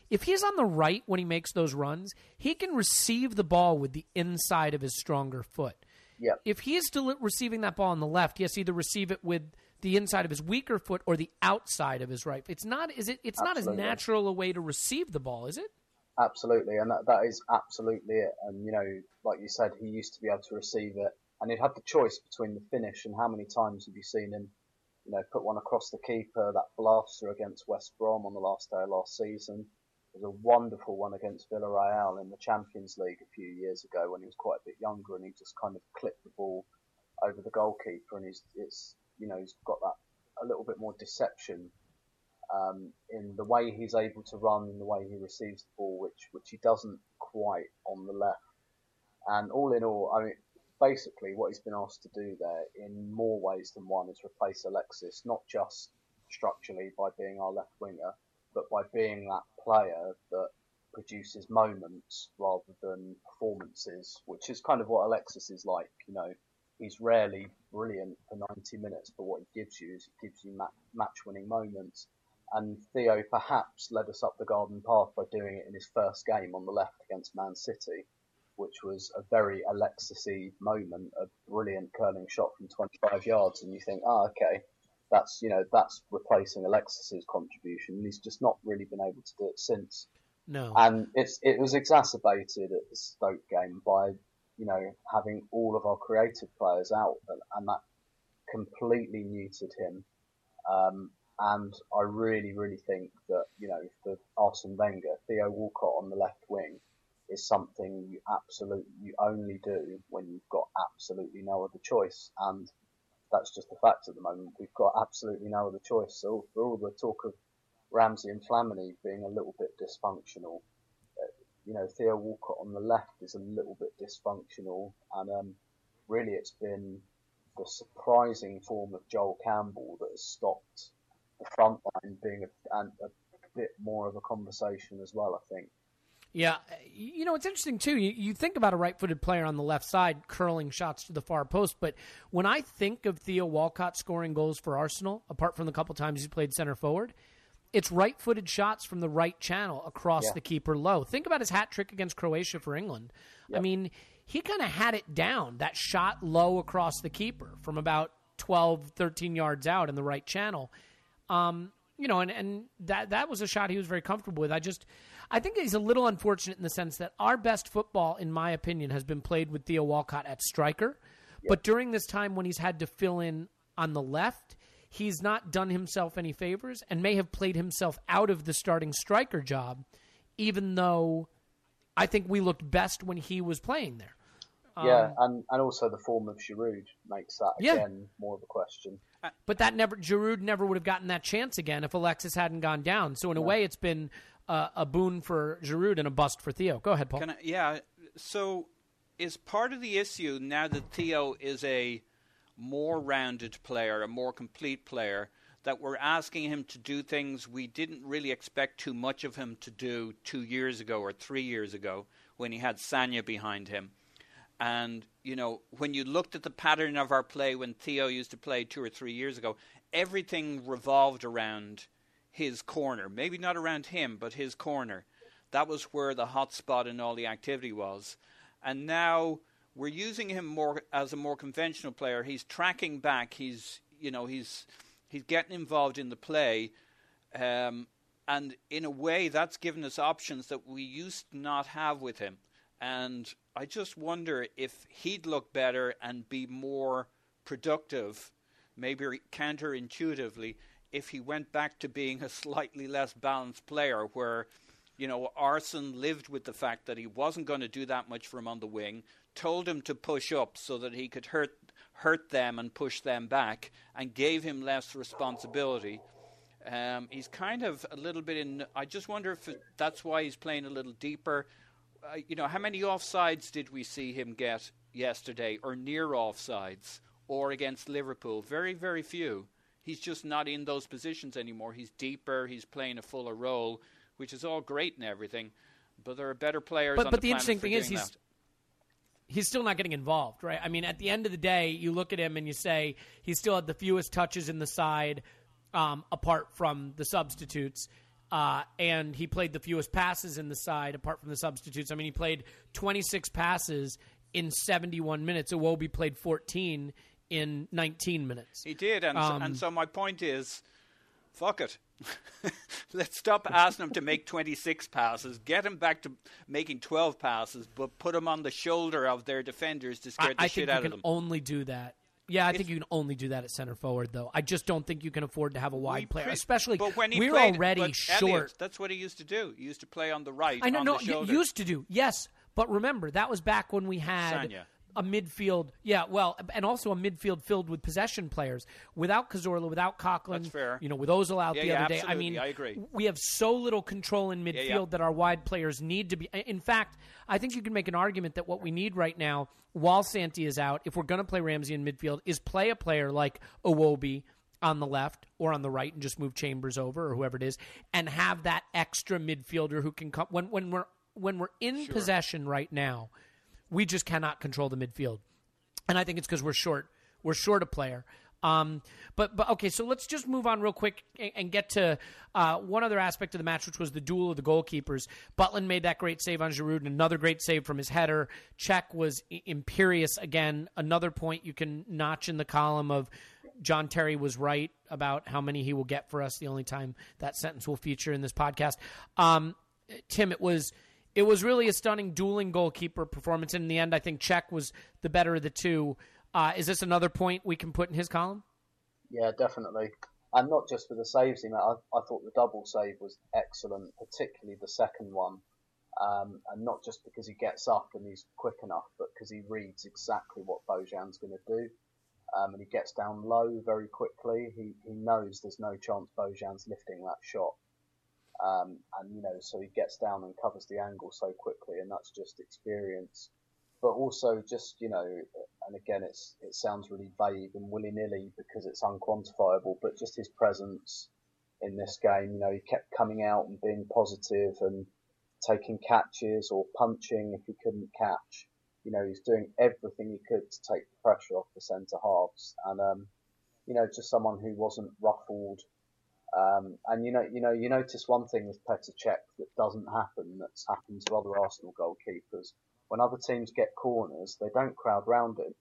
If he's on the right when he makes those runs, he can receive the ball with the inside of his stronger foot. Yeah. If he is still receiving that ball on the left, he has to either receive it with the inside of his weaker foot or the outside of his right. It's not. Is it? It's not as natural a way to receive the ball, is it? Absolutely, and that, that is absolutely it. And you know, like you said, he used to be able to receive it, and he'd have the choice between the finish and how many times have you seen him, you know, put one across the keeper, that blaster against West Brom on the last day of last season. Was a wonderful one against Villarreal in the Champions League a few years ago when he was quite a bit younger, and he just kind of clipped the ball over the goalkeeper, and he's it's you know he's got that a little bit more deception um, in the way he's able to run, in the way he receives the ball, which which he doesn't quite on the left. And all in all, I mean, basically what he's been asked to do there, in more ways than one, is replace Alexis, not just structurally by being our left winger, but by being that player that produces moments rather than performances, which is kind of what Alexis is like. You know, he's rarely brilliant for 90 minutes, but what he gives you is he gives you ma- match-winning moments. And Theo perhaps led us up the garden path by doing it in his first game on the left against Man City, which was a very Alexis-y moment, a brilliant curling shot from 25 yards, and you think, ah, okay, that's you know that's replacing Alexis's contribution. And he's just not really been able to do it since. No. And it's it was exacerbated at the Stoke game by you know having all of our creative players out, and, and that completely muted him. Um, and I really, really think that you know for Arsene Wenger, Theo Walcott on the left wing is something you absolutely you only do when you've got absolutely no other choice, and that's just the fact at the moment. We've got absolutely no other choice. So for all the talk of Ramsey and Flamini being a little bit dysfunctional, uh, you know Theo Walcott on the left is a little bit dysfunctional, and um, really it's been the surprising form of Joel Campbell that has stopped the front line being a, a bit more of a conversation as well. I think. Yeah, you know it's interesting too. You, you think about a right-footed player on the left side curling shots to the far post, but when I think of Theo Walcott scoring goals for Arsenal, apart from the couple times he played center forward, it's right-footed shots from the right channel across Yeah. the keeper low. Think about his hat trick against Croatia for England. I mean, he kind of had it down. That shot low across the keeper from about 12, 13 yards out in the right channel. Um, you know, and, and that that was a shot he was very comfortable with. I just, I think he's a little unfortunate in the sense that our best football, in my opinion, has been played with Theo Walcott at striker. But during this time when he's had to fill in on the left, he's not done himself any favors and may have played himself out of the starting striker job, even though I think we looked best when he was playing there. yeah, um, and, and also the form of Giroud makes that Yeah. again more of a question. But that never, Giroud never would have gotten that chance again if Alexis hadn't gone down. So in a way, it's been uh, a boon for Giroud and a bust for Theo. Go ahead, Paul. I, yeah. So, is part of the issue now that Theo is a more rounded player, a more complete player, that we're asking him to do things we didn't really expect too much of him to do two years ago or three years ago when he had Sagna behind him. And, you know, when you looked at the pattern of our play when Theo used to play two or three years ago, everything revolved around his corner. Maybe not around him, but his corner. That was where the hot spot in all the activity was. And now we're using him more as a more conventional player. He's tracking back. He's, you know, he's he's getting involved in the play. Um, and in a way, that's given us options that we used to not have with him. And I just wonder if he'd look better and be more productive, maybe counterintuitively, if he went back to being a slightly less balanced player, where, you know, Arsène lived with the fact that he wasn't going to do that much for him on the wing, told him to push up so that he could hurt hurt them and push them back, and gave him less responsibility. Um, he's kind of a little bit in. I just wonder if that's why he's playing a little deeper. Uh, you know, how many offsides did we see him get yesterday, or near offsides, or against Liverpool? Very, very few. He's just not in those positions anymore. He's deeper. He's playing a fuller role, which is all great and everything. But there are better players. But but the, the interesting thing is he's that. he's still not getting involved, right? I mean, at the end of the day, you look at him and you say he still had the fewest touches in the side, um, apart from the substitutes. Uh, and he played the fewest passes in the side apart from the substitutes. I mean, he played 26 passes in 71 minutes. Iwobi played 14 in 19 minutes. He did, and, Um, so, and so my point is, fuck it. Let's stop asking him to make 26 passes. Get him back to making 12 passes, but put him on the shoulder of their defenders to scare I, the I shit think you out can of them. only do that. Yeah, I think you can only do that at center forward, though. I just don't think you can afford to have a wide player, pre- especially but when he we're played, already but short. Elliot, that's what he used to do. He used to play on the right. I know, no, you used to do yes, but remember that was back when we had Sagna. A midfield. Yeah, well, and also a midfield filled with possession players. Without Cazorla, without Coquelin, That's fair. you know, with Ozil out Yeah, the yeah, other day. I mean, I agree. We have so little control in midfield yeah. that our wide players need to be. In fact, I think you can make an argument that what we need right now, while Santi is out, if we're going to play Ramsey in midfield, is play a player like Iwobi on the left or on the right and just move Chambers over or whoever it is and have that extra midfielder who can come when when we're when we're in possession right now we just cannot control the midfield and I think it's because we're short we're short a player um, but but okay so let's just move on real quick and, and get to uh, one other aspect of the match which was the duel of the goalkeepers Butland made that great save on Giroud and another great save from his header Cech was imperious again another point you can notch in the column of John Terry was right about how many he will get for us. The only time that sentence will feature in this podcast. Um, Tim, it was it was really a stunning dueling goalkeeper performance. And in the end, I think Cech was the better of the two. Uh, is this another point we can put in his column? Yeah, definitely. And not just for the saves he made. I, I thought the double save was excellent, particularly the second one. Um, and not just because he gets up and he's quick enough, but because he reads exactly what Bojan's going to do. Um, and he gets down low very quickly. He, he knows there's no chance Bojan's lifting that shot. Um, and, you know, so he gets down and covers the angle so quickly, and that's just experience. But also just, you know, and again, it's it sounds really vague and willy-nilly because it's unquantifiable, but just his presence in this game, you know, he kept coming out and being positive and taking catches or punching if he couldn't catch. You know, he's doing everything he could to take the pressure off the centre halves, and um, you know, just someone who wasn't ruffled. Um, and you know, you know, you notice one thing with Petr Cech that doesn't happen that's happened to other Arsenal goalkeepers. When other teams get corners, they don't crowd round him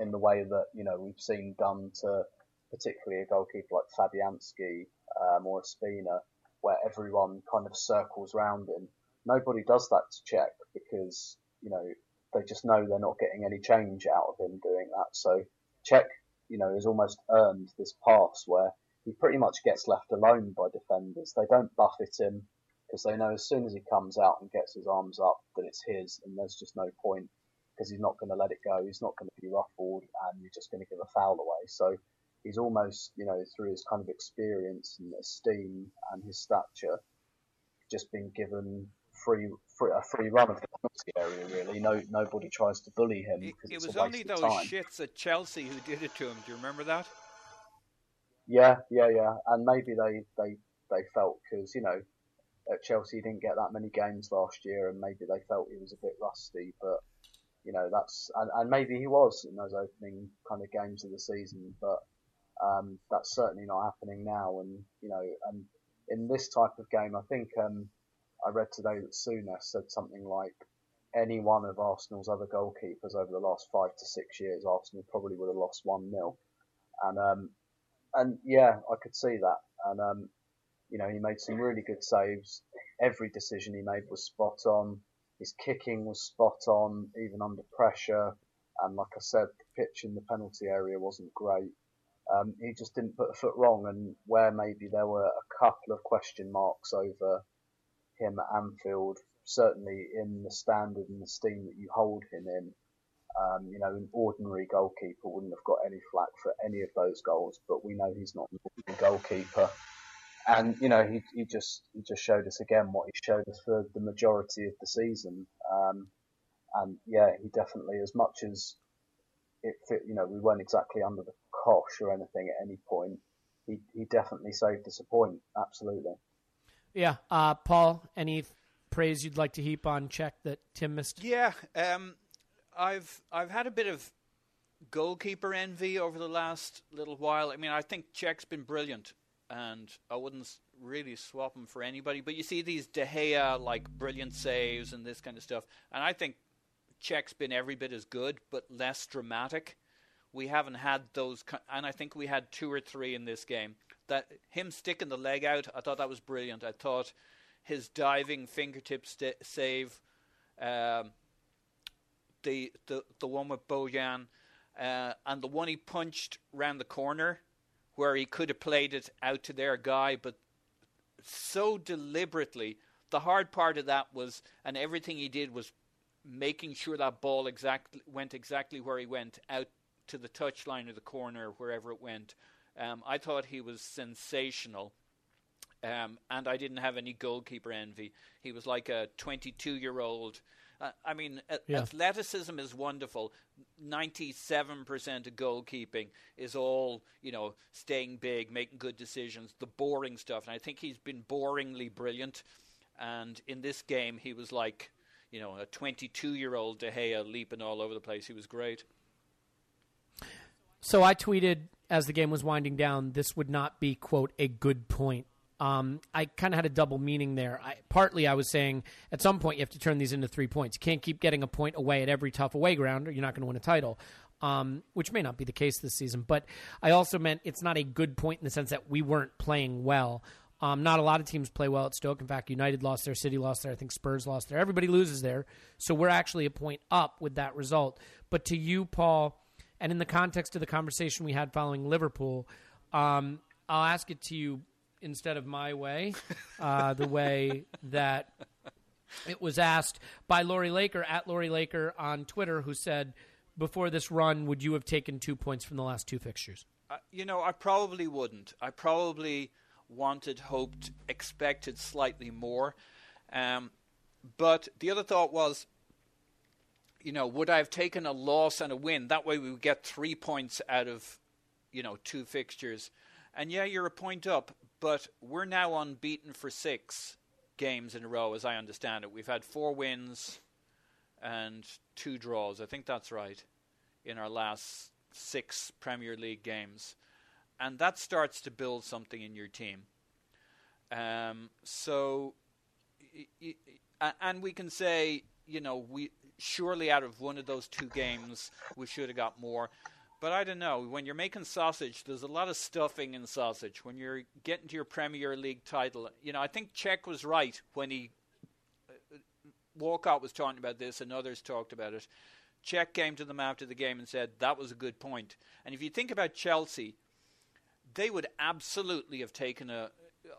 in the way that you know we've seen done to particularly a goalkeeper like Fabianski um, or Espina, where everyone kind of circles round him. Nobody does that to Cech because you know they just know they're not getting any change out of him doing that. So Cech, you know, has almost earned this pass where he pretty much gets left alone by defenders. They don't buffet him because they know as soon as he comes out and gets his arms up that it's his and there's just no point because he's not going to let it go. He's not going to be ruffled and you're just going to give a foul away. So he's almost, you know, through his kind of experience and esteem and his stature, just been given free, free a free run of the penalty area. Really, no nobody tries to bully him. It, it was only those time. shits at Chelsea who did it to him. Do you remember that? Yeah, yeah, yeah. And maybe they they they felt because you know at Chelsea he didn't get that many games last year, and maybe they felt he was a bit rusty. But you know that's and, and maybe he was in those opening kind of games of the season, but um, that's certainly not happening now. And you know, and in this type of game, I think um, I read today that Souness said something like any one of Arsenal's other goalkeepers over the last five to six years, Arsenal probably would have lost one 0 and um, and yeah, I could see that. And um, you know, he made some really good saves. Every decision he made was spot on. His kicking was spot on, even under pressure. And like I said, the pitch in the penalty area wasn't great. Um, he just didn't put a foot wrong. And where maybe there were a couple of question marks over him at Anfield, certainly in the standard and the steam that you hold him in, um, you know, an ordinary goalkeeper wouldn't have got any flack for any of those goals, but we know he's not an ordinary goalkeeper. And you know, he, he just he just showed us again what he showed us for the majority of the season. Um, and yeah, he definitely, as much as it fit, you know, we weren't exactly under the cosh or anything at any point. He he definitely saved us a point. Absolutely. Yeah, uh, Paul, any praise you'd like to heap on Cech that Tim missed? Yeah, um, I've I've had a bit of goalkeeper envy over the last little while. I mean, I think Cech's been brilliant, and I wouldn't really swap him for anybody. But you see these De Gea like brilliant saves and this kind of stuff, and I think Cech's been every bit as good, but less dramatic. We haven't had those, and I think we had two or three in this game. That him sticking the leg out, I thought that was brilliant. I thought his diving fingertip st- save. Um, the the the one with Bojan, uh, and the one he punched round the corner, where he could have played it out to their guy, but so deliberately. The hard part of that was, and everything he did was making sure that ball exactly went exactly where he went out to the touchline or the corner, wherever it went. Um, I thought he was sensational. Um, and I didn't have any goalkeeper envy. He was like a 22 year old. Uh, I mean, Yeah. athleticism is wonderful. 97% of goalkeeping is all, you know, staying big, making good decisions, the boring stuff. And I think he's been boringly brilliant. And in this game, he was like, you know, a 22 year old De Gea leaping all over the place. He was great. So I tweeted as the game was winding down, this would not be quote a good point. Um, I kind of had a double meaning there. I, partly, I was saying at some point you have to turn these into three points. You can't keep getting a point away at every tough away ground, or you're not going to win a title. Um, which may not be the case this season, but I also meant it's not a good point in the sense that we weren't playing well. Um, not a lot of teams play well at Stoke. In fact, United lost there, City lost there, I think Spurs lost there. Everybody loses there, so we're actually a point up with that result. But to you, Paul, and in the context of the conversation we had following Liverpool, um, I'll ask it to you instead of my way, uh, the way that it was asked by Lori Laker at Lori Laker on Twitter, who said, "Before this run, would you have taken two points from the last two fixtures?" Uh, you know, I probably wouldn't. I probably wanted, hoped, expected slightly more. Um, but the other thought was, you know, would I have taken a loss and a win? That way we would get three points out of, you know, two fixtures. And yeah, you're a point up, but we're now unbeaten for six games in a row, as I understand it. We've had four wins and two draws. I think that's right in our last six Premier League games. And that starts to build something in your team. Um, so, and we can say, you know, we surely out of one of those two games we should have got more. But I don't know. When you're making sausage, there's a lot of stuffing in sausage. When you're getting to your Premier League title, you know, I think Cech was right when he. Uh, Walcott was talking about this, and others talked about it. Cech came to them after the game and said that was a good point. And if you think about Chelsea, they would absolutely have taken a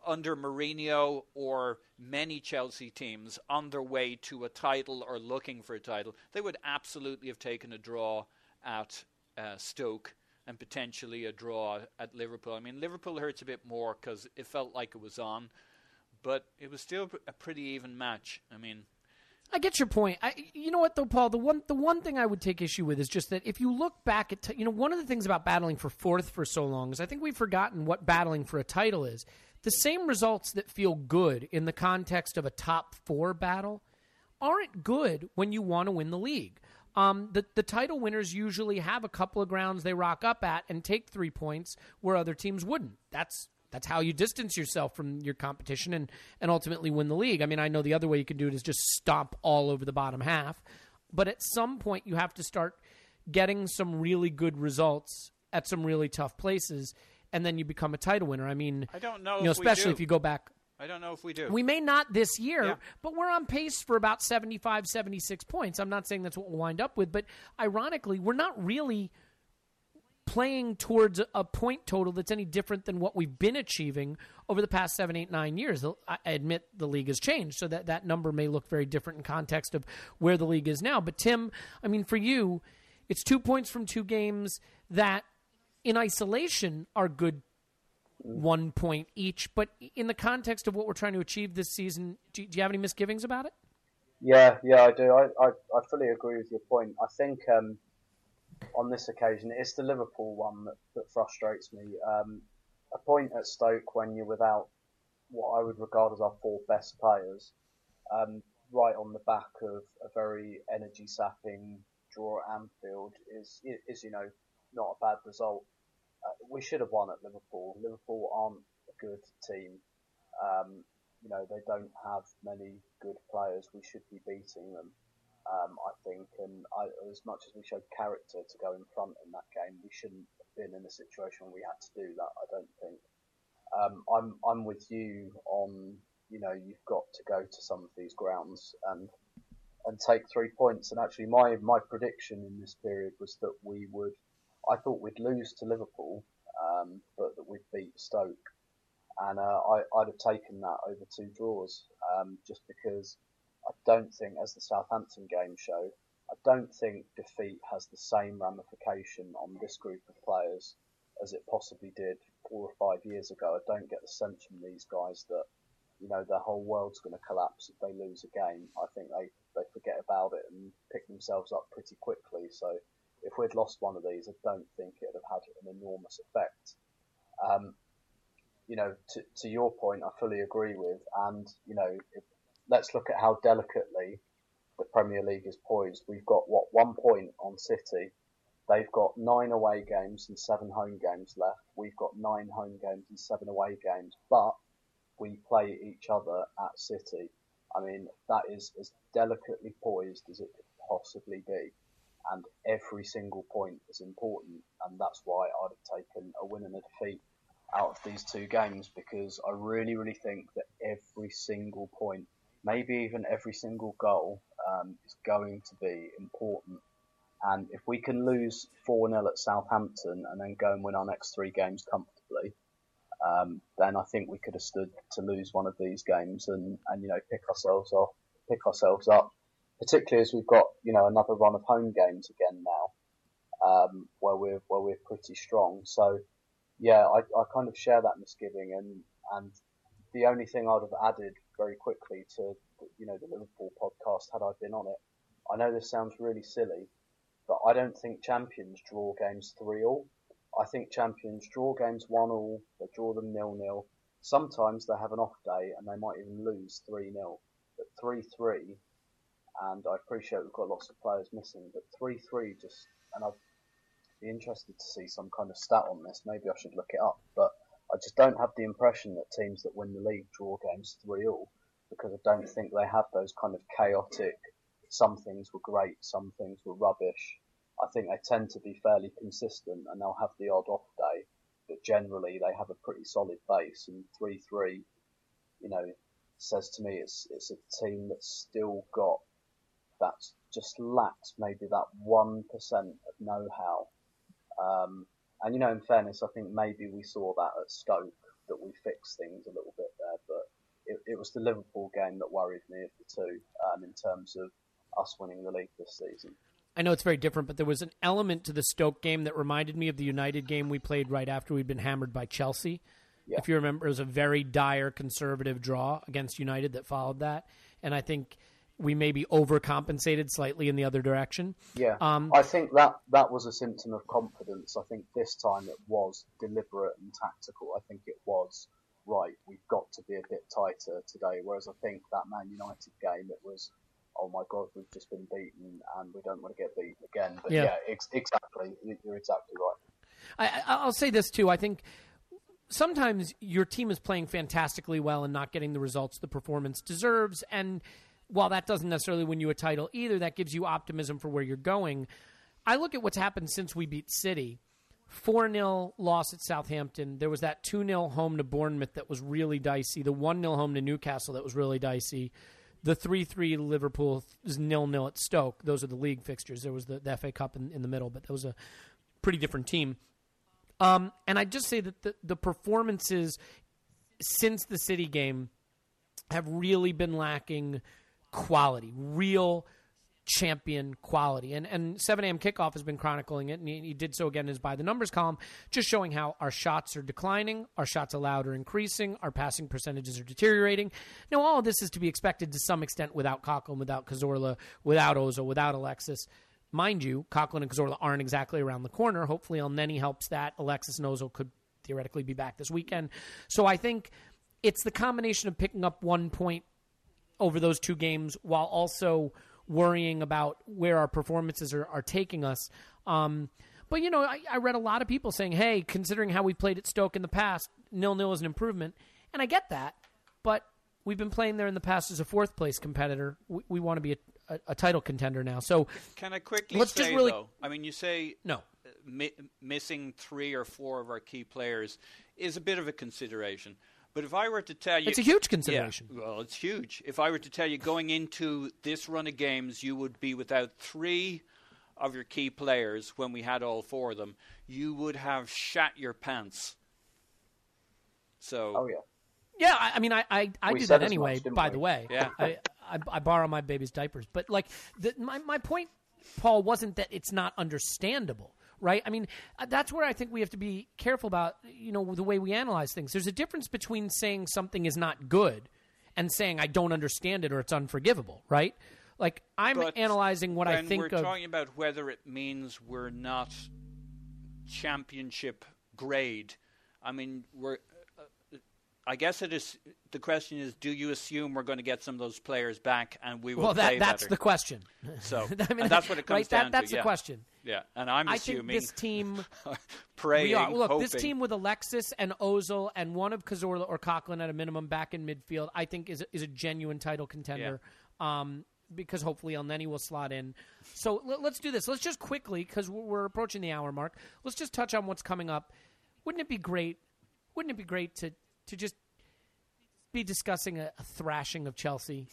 under Mourinho or many Chelsea teams on their way to a title or looking for a title. They would absolutely have taken a draw at uh, Stoke and potentially a draw at Liverpool. I mean, Liverpool hurts a bit more because it felt like it was on, but it was still a pretty even match. I mean, I get your point. I, you know what though, Paul? The one the one thing I would take issue with is just that if you look back at t- you know one of the things about battling for fourth for so long is I think we've forgotten what battling for a title is. The same results that feel good in the context of a top four battle aren't good when you want to win the league. Um, the the title winners usually have a couple of grounds they rock up at and take three points where other teams wouldn't. That's that's how you distance yourself from your competition and, and ultimately win the league. I mean, I know the other way you can do it is just stomp all over the bottom half. But at some point, you have to start getting some really good results at some really tough places, and then you become a title winner. I mean, I don't know you know, especially if you go back. I don't know if we do. We may not this year, Yeah. but we're on pace for about 75, 76 points. I'm not saying that's what we'll wind up with, but ironically, we're not really playing towards a point total that's any different than what we've been achieving over the past seven, eight, nine years. I I admit the league has changed, so that that number may look very different in context of where the league is now. But Tim, I mean, for you, it's two points from two games that, in isolation, are good. One point each, but in the context of what we're trying to achieve this season, do, do you have any misgivings about it? Yeah, yeah, I do. I, I, I fully agree with your point. I think um, on this occasion, it's the Liverpool one that, that frustrates me. Um, a point at Stoke when you're without what I would regard as our four best players, um, right on the back of a very energy sapping draw at Anfield is, is you know, not a bad result. Uh, we should have won at Liverpool. Liverpool aren't a good team. Um, you know, they don't have many good players. We should be beating them, um, I think. And I, as much as we showed character to go in front in that game, we shouldn't have been in a situation where we had to do that. I don't think. Um, I'm I'm with you on. You know, you've got to go to some of these grounds and and take three points. And actually, my my prediction in this period was that we would. I thought we'd lose to Liverpool, um, but that we'd beat Stoke and uh, I, I'd have taken that over two draws, um, just because I don't think, as the Southampton game showed, I don't think defeat has the same ramification on this group of players as it possibly did four or five years ago. I don't get the sense from these guys that you know their whole world's going to collapse if they lose a game. I think they they forget about it and pick themselves up pretty quickly. So if we'd lost one of these, I don't think it'd have had an enormous effect. Um, you know, to, to your point, I fully agree with. And, you know, if, let's look at how delicately the Premier League is poised. We've got, what, one point on City. They've got nine away games and seven home games left. We've got nine home games and seven away games. But we play each other at City. I mean, that is as delicately poised as it could possibly be. And every single point is important. And that's why I'd have taken a win and a defeat out of these two games because I really, really think that every single point, maybe even every single goal, um, is going to be important. And if we can lose 4 0 at Southampton and then go and win our next three games comfortably, um, then I think we could have stood to lose one of these games and, and you know pick ourselves off, pick ourselves up. Particularly as we've got you know another run of home games again now, um, where we're where we're pretty strong. So yeah, I, I kind of share that misgiving, and and the only thing I'd have added very quickly to you know the Liverpool podcast had I been on it, I know this sounds really silly, but I don't think champions draw games three all. I think champions draw games one all, they draw them nil nil. Sometimes they have an off day and they might even lose three 0 but three three, and I appreciate we've got lots of players missing, but three three just and I'd be interested to see some kind of stat on this. Maybe I should look it up, but I just don't have the impression that teams that win the league draw games three all because I don't think they have those kind of chaotic. Some things were great, some things were rubbish. I think they tend to be fairly consistent, and they'll have the odd off day, but generally they have a pretty solid base. And three three, you know, says to me it's it's a team that's still got that just lacks maybe that one percent of know-how. Um, and you know, in fairness, I think maybe we saw that at Stoke that we fixed things a little bit there, but it, it was the Liverpool game that worried me of the two um, in terms of us winning the league this season. I know it's very different, but there was an element to the Stoke game that reminded me of the United game we played right after we'd been hammered by Chelsea. Yeah. If you remember, it was a very dire conservative draw against United that followed that, and I think we maybe overcompensated slightly in the other direction. Yeah, Um, I think that that was a symptom of confidence. I think this time it was deliberate and tactical. I think it was right. We've got to be a bit tighter today. Whereas I think that Man United game, it was, oh my god, we've just been beaten and we don't want to get beaten again. But Yeah. yeah, ex- exactly. You- You're exactly right. I- I'll say this too. I think sometimes your team is playing fantastically well and not getting the results the performance deserves. And while that doesn't necessarily win you a title either, that gives you optimism for where you're going. I look at what's happened since we beat City. 4 0 loss at Southampton. There was that 2 0 home to Bournemouth that was really dicey. The 1 0 home to Newcastle that was really dicey. The 3 3 Liverpool nil nil at Stoke. Those are the league fixtures. There was the, the FA Cup in, in the middle, but that was a pretty different team. Um, and I just say that the, the performances since the City game have really been lacking quality, real champion quality. And and 7 a.m. kickoff has been chronicling it, and he, he did so again in his by the numbers column, just showing how our shots are declining, our shots allowed are increasing, our passing percentages are deteriorating. Now, all of this is to be expected to some extent without Coquelin, without Cazorla, without Ozil, without Alexis. Mind you, Coquelin and Cazorla aren't exactly around the corner. Hopefully, Elneny helps that. Alexis and Ozil could theoretically be back this weekend. So I think it's the combination of picking up one point over those two games while also worrying about where our performances are, are taking us. Um, but, you know, I, I read a lot of people saying, hey, considering how we played at Stoke in the past, nil nil is an improvement. And I get that. But we've been playing there in the past as a fourth place competitor. We, we want to be a, a, a title contender now. So, Can I quickly Let's say just really- though? I mean, you say no. uh, mi- missing three or four of our key players is a bit of a consideration. But if I were to tell you, It's a huge Yeah, consideration. well, it's huge. If I were to tell you going into this run of games, you would be without three of your key players when we had all four of them. You would have shat your pants. So Oh yeah. Yeah, I, I mean, I I, I do that anyway. much, by we? the way, Yeah. I, I I borrow my baby's diapers, but like the, my my point, Paul, wasn't that it's not understandable, right? I mean, uh, that's where I think we have to be careful about you know the way we analyze things. There's a difference between saying something is not good and saying I don't understand it or it's unforgivable, right? Like I'm But analyzing what I think we're of. talking about whether it means we're not championship grade, I mean, we're. Uh, I guess it is. The question is, do you assume we're going to get some of those players back, and we will well, that that's better? the question. So I mean, and that's what it comes right, down that, That's to. the yeah. question. Yeah, and I'm I think this team. praying, are. Look, hoping. this team with Alexis and Ozil and one of Cazorla or Coquelin at a minimum back in midfield, I think is a, is a genuine title contender. Um, because hopefully Elneny will slot in. So let, let's do this. Let's just quickly, because we're, approaching the hour mark. Let's just touch on what's coming up. Wouldn't it be great? Wouldn't it be great to to just be discussing a, a thrashing of Chelsea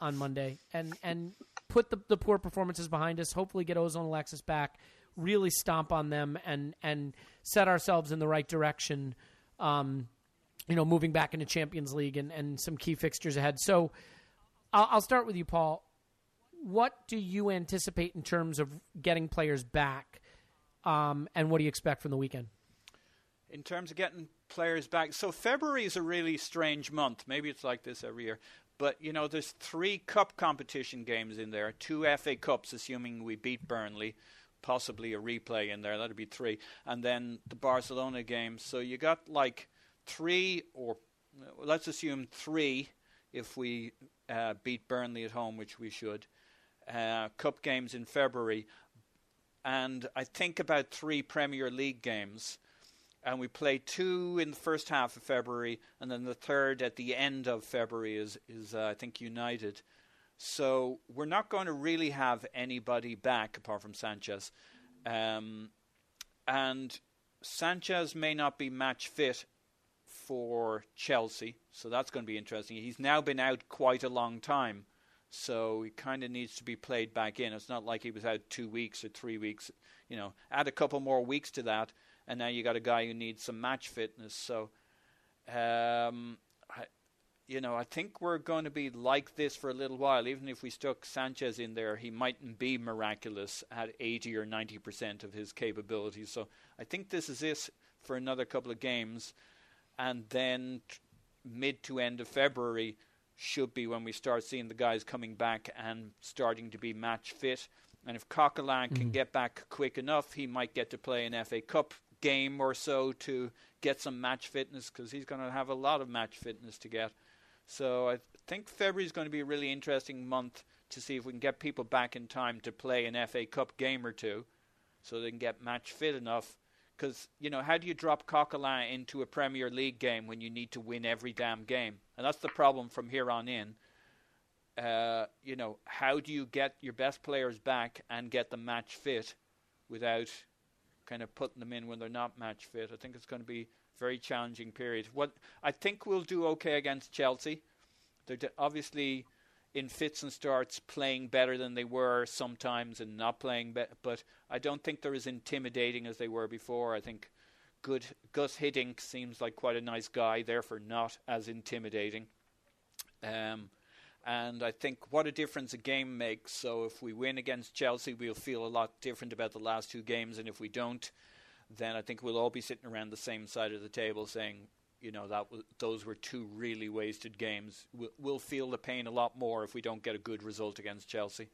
on Monday and and put the, the poor performances behind us. Hopefully, get and Alexis back. Really stomp on them and and set ourselves in the right direction. Um, you know, moving back into Champions League and, and some key fixtures ahead. So, I'll, I'll start with you, Paul. What do you anticipate in terms of getting players back, um, and what do you expect from the weekend? in terms of getting players back. So February is a really strange month. Maybe it's like this every year. But you know, there's three cup competition games in there, two FA Cups, assuming we beat Burnley, possibly a replay in there. That'd be three, and then the Barcelona game. So you got like three, or let's assume three, if we uh, beat Burnley at home, which we should. Uh, cup games in February, and I think about three Premier League games and we play two in the first half of February, and then the third at the end of February is is uh, I think United. So we're not going to really have anybody back apart from Sanchez. Um, and Sanchez may not be match fit for Chelsea, so that's going to be interesting. He's now been out quite a long time, so he kind of needs to be played back in. It's not like he was out two weeks or three weeks. You know, add a couple more weeks to that, and now you got a guy who needs some match fitness. So, um, I, you know, I think we're going to be like this for a little while. Even if we stuck Sanchez in there, he mightn't be miraculous at 80 or 90 percent of his capabilities. So I think this is it for another couple of games, and then t- mid to end of February should be when we start seeing the guys coming back and starting to be match fit. And if Coquelin can get back quick enough, he might get to play an FA Cup game or so to get some match fitness because he's going to have a lot of match fitness to get. So I think February is going to be a really interesting month to see if we can get people back in time to play an FA Cup game or two, so they can get match fit enough. Because you know, how do you drop Coquelin into a Premier League game when you need to win every damn game? And that's the problem from here on in. Uh, you know, how do you get your best players back and get them match fit without kind of putting them in when they're not match fit? I think it's going to be a very challenging period. What I think we'll do okay against Chelsea. They're obviously in fits and starts playing better than they were sometimes and not playing be- but I don't think they're as intimidating as they were before. I think good Gus Hiddink seems like quite a nice guy, therefore not as intimidating. Um, and I think what a difference a game makes. So if we win against Chelsea, we'll feel a lot different about the last two games, and if we don't, then I think we'll all be sitting around the same side of the table saying, you know, that was, those were two really wasted games. We'll, we'll feel the pain a lot more if we don't get a good result against Chelsea.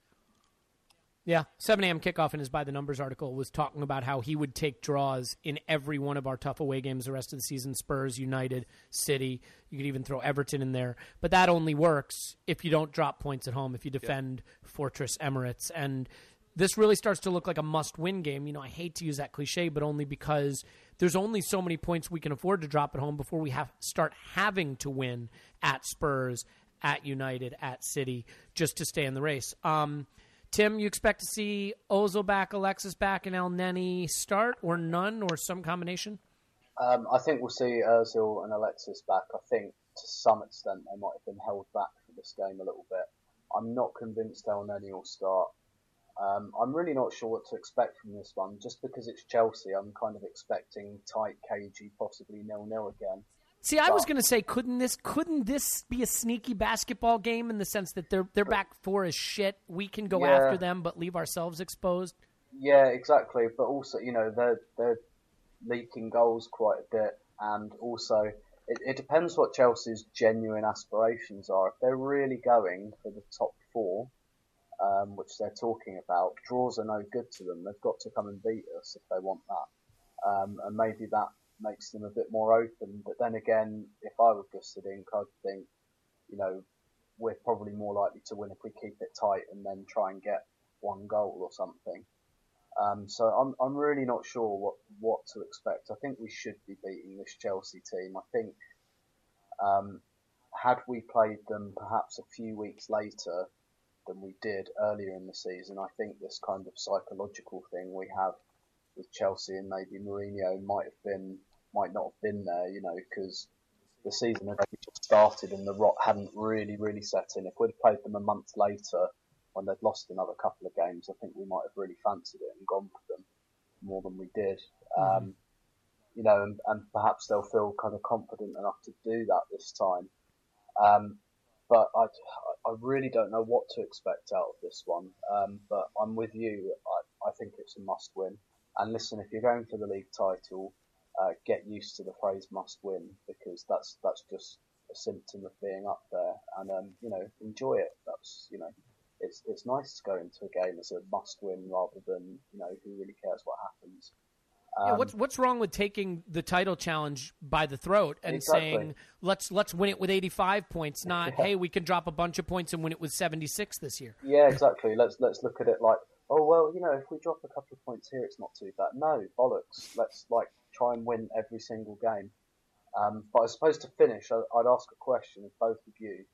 Yeah, 7 a.m. kickoff in his by the numbers article was talking about how he would take draws in every one of our tough away games the rest of the season. Spurs, United, City. You could even throw Everton in there, but that only works if you don't drop points at home. If you defend Fortress Emirates, and this really starts to look like a must-win game. You know, I hate to use that cliche, but only because there's only so many points we can afford to drop at home before we have start having to win at Spurs, at United, at City, just to stay in the race. Um, Tim, you expect to see Ozil back, Alexis back, and Elneny start, or none, or some combination? Um, I think we'll see Ozil and Alexis back. I think to some extent they might have been held back for this game a little bit. I'm not convinced Elneny will start. Um, I'm really not sure what to expect from this one. Just because it's Chelsea, I'm kind of expecting tight, cagey, possibly nil-nil again. See, I was going to say, couldn't this couldn't this be a sneaky basketball game in the sense that they're they're back four as shit. We can go Yeah. after them, but leave ourselves exposed. Yeah, exactly. But also, you know, they're they're leaking goals quite a bit, and also it, it depends what Chelsea's genuine aspirations are. If they're really going for the top four, um, which they're talking about, draws are no good to them. They've got to come and beat us if they want that, um, and maybe that makes them a bit more open. But then again, if I were Gus I'd think, you know, we're probably more likely to win if we keep it tight and then try and get one goal or something. Um, so I'm I'm really not sure what, what to expect. I think we should be beating this Chelsea team. I think um, had we played them perhaps a few weeks later than we did earlier in the season, I think this kind of psychological thing we have with Chelsea and maybe Mourinho might have been might not have been there, you know, because the season had only just started and the rot hadn't really really set in. If we'd played them a month later, when they'd lost another couple of games, I think we might have really fancied it and gone for them more than we did. Um, you know, and, and perhaps they'll feel kind of confident enough to do that this time. Um, but I, I really don't know what to expect out of this one. Um, but I'm with you. I, I think it's a must win. And listen, if you're going for the league title, uh, get used to the phrase must win because that's that's just a symptom of being up there. And um, you know, enjoy it. That's you know, it's it's nice to go into a game as a must win rather than you know who really cares what happens. Yeah, Um, what's what's wrong with taking the title challenge by the throat and Exactly. saying let's let's win it with 85 points, not Yeah. hey we can drop a bunch of points and win it with 76 this year. Yeah, exactly. Let's let's look at it like, oh well, you know, if we drop a couple of points here, it's not too bad. No, bollocks. Let's like try and win every single game. Um, but I suppose to finish, I, I'd ask a question of both of you.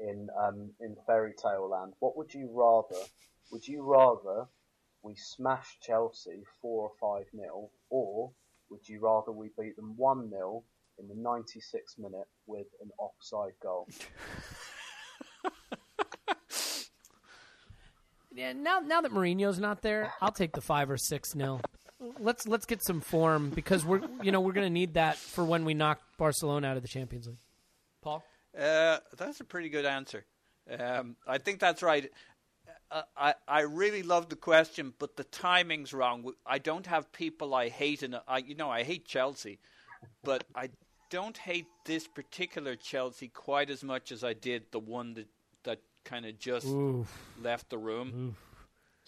in um, in fairy tale land. What would you rather? Would you rather we smash Chelsea four or five nil, or would you rather we beat them one 0 in the 96th minute with an offside goal? Yeah, now now that Mourinho's not there, I'll take the five or six nil. Let's let's get some form because we're you know we're going to need that for when we knock Barcelona out of the Champions League. Paul, Uh, that's a pretty good answer. Um, I think that's right. Uh, I I really love the question, but the timing's wrong. I don't have people I hate, and I you know I hate Chelsea, but I don't hate this particular Chelsea quite as much as I did the one that that kind of just Oof. left the room.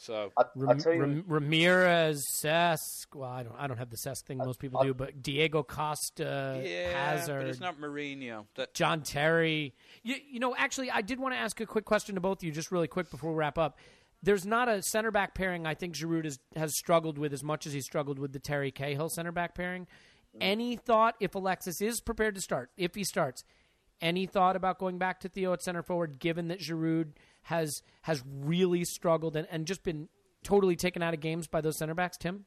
So I, I Ram- Ram- Ramirez, Cesc. Well, I don't I don't have the Cesc thing most people do, but Diego Costa, yeah, Hazard, but it's not Mourinho. That John Terry. You, you know, actually, I did want to ask a quick question to both of you, just really quick before we wrap up. There's not a center back pairing I think Giroud has, has struggled with as much as he struggled with the Terry Cahill center back pairing. Mm. Any thought if Alexis is prepared to start, if he starts, any thought about going back to Theo at center forward, given that Giroud has has really struggled and, and just been totally taken out of games by those center backs, Tim?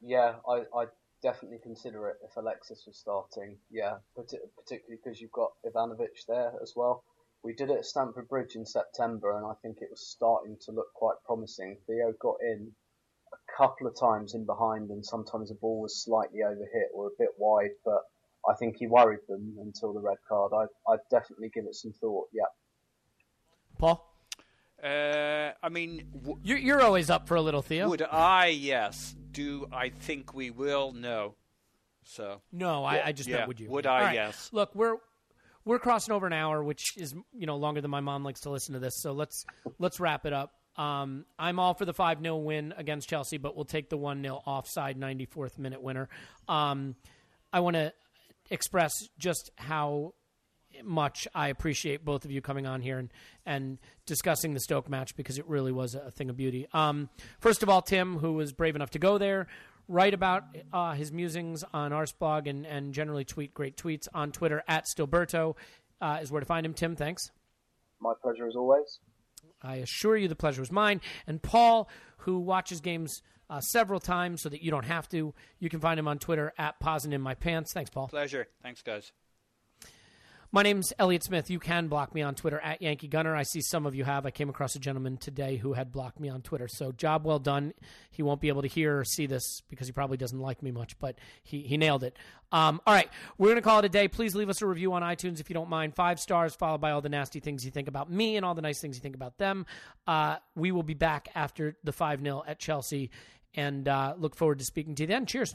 yeah, I I definitely consider it if Alexis was starting. Yeah, particularly because you've got Ivanovic there as well. We did it at Stamford Bridge in September, and I think it was starting to look quite promising. Theo got in a couple of times in behind, and sometimes the ball was slightly overhit or a bit wide, but I think he worried them until the red card. I I'd definitely give it some thought. Yeah. Paul, uh, I mean, w- you're, you're always up for a little Theo. would I? Yes. Do I think we will? No. So No, I, I just Yeah. meant would you? Would I? right. Yes. Look, we're we're crossing over an hour, which is you know longer than my mom likes to listen to this. So let's let's wrap it up. Um, I'm all for the five 0 win against Chelsea, but we'll take the one 0 offside 94th minute winner. Um, I want to express just how much I appreciate both of you coming on here and, and discussing the Stoke match because it really was a thing of beauty. Um, first of all, Tim, who was brave enough to go there, write about uh, his musings on Arsblog and, and generally tweet great tweets on Twitter at Stillberto uh, is where to find him. Tim, thanks. My pleasure as always. I assure you the pleasure was mine. And Paul, who watches games uh, several times so that you don't have to, you can find him on Twitter at Poznan in My Pants. Thanks, Paul. Pleasure. Thanks, guys. My name's Elliot Smith. You can block me on Twitter at Yankee Gunner. I see some of you have. I came across a gentleman today who had blocked me on Twitter. So job well done. He won't be able to hear or see this because he probably doesn't like me much, but he, he nailed it. Um, all right, we're going to call it a day. Please leave us a review on iTunes if you don't mind. Five stars, followed by all the nasty things you think about me and all the nice things you think about them. Uh, we will be back after the 5 0 at Chelsea and uh, look forward to speaking to you then. Cheers.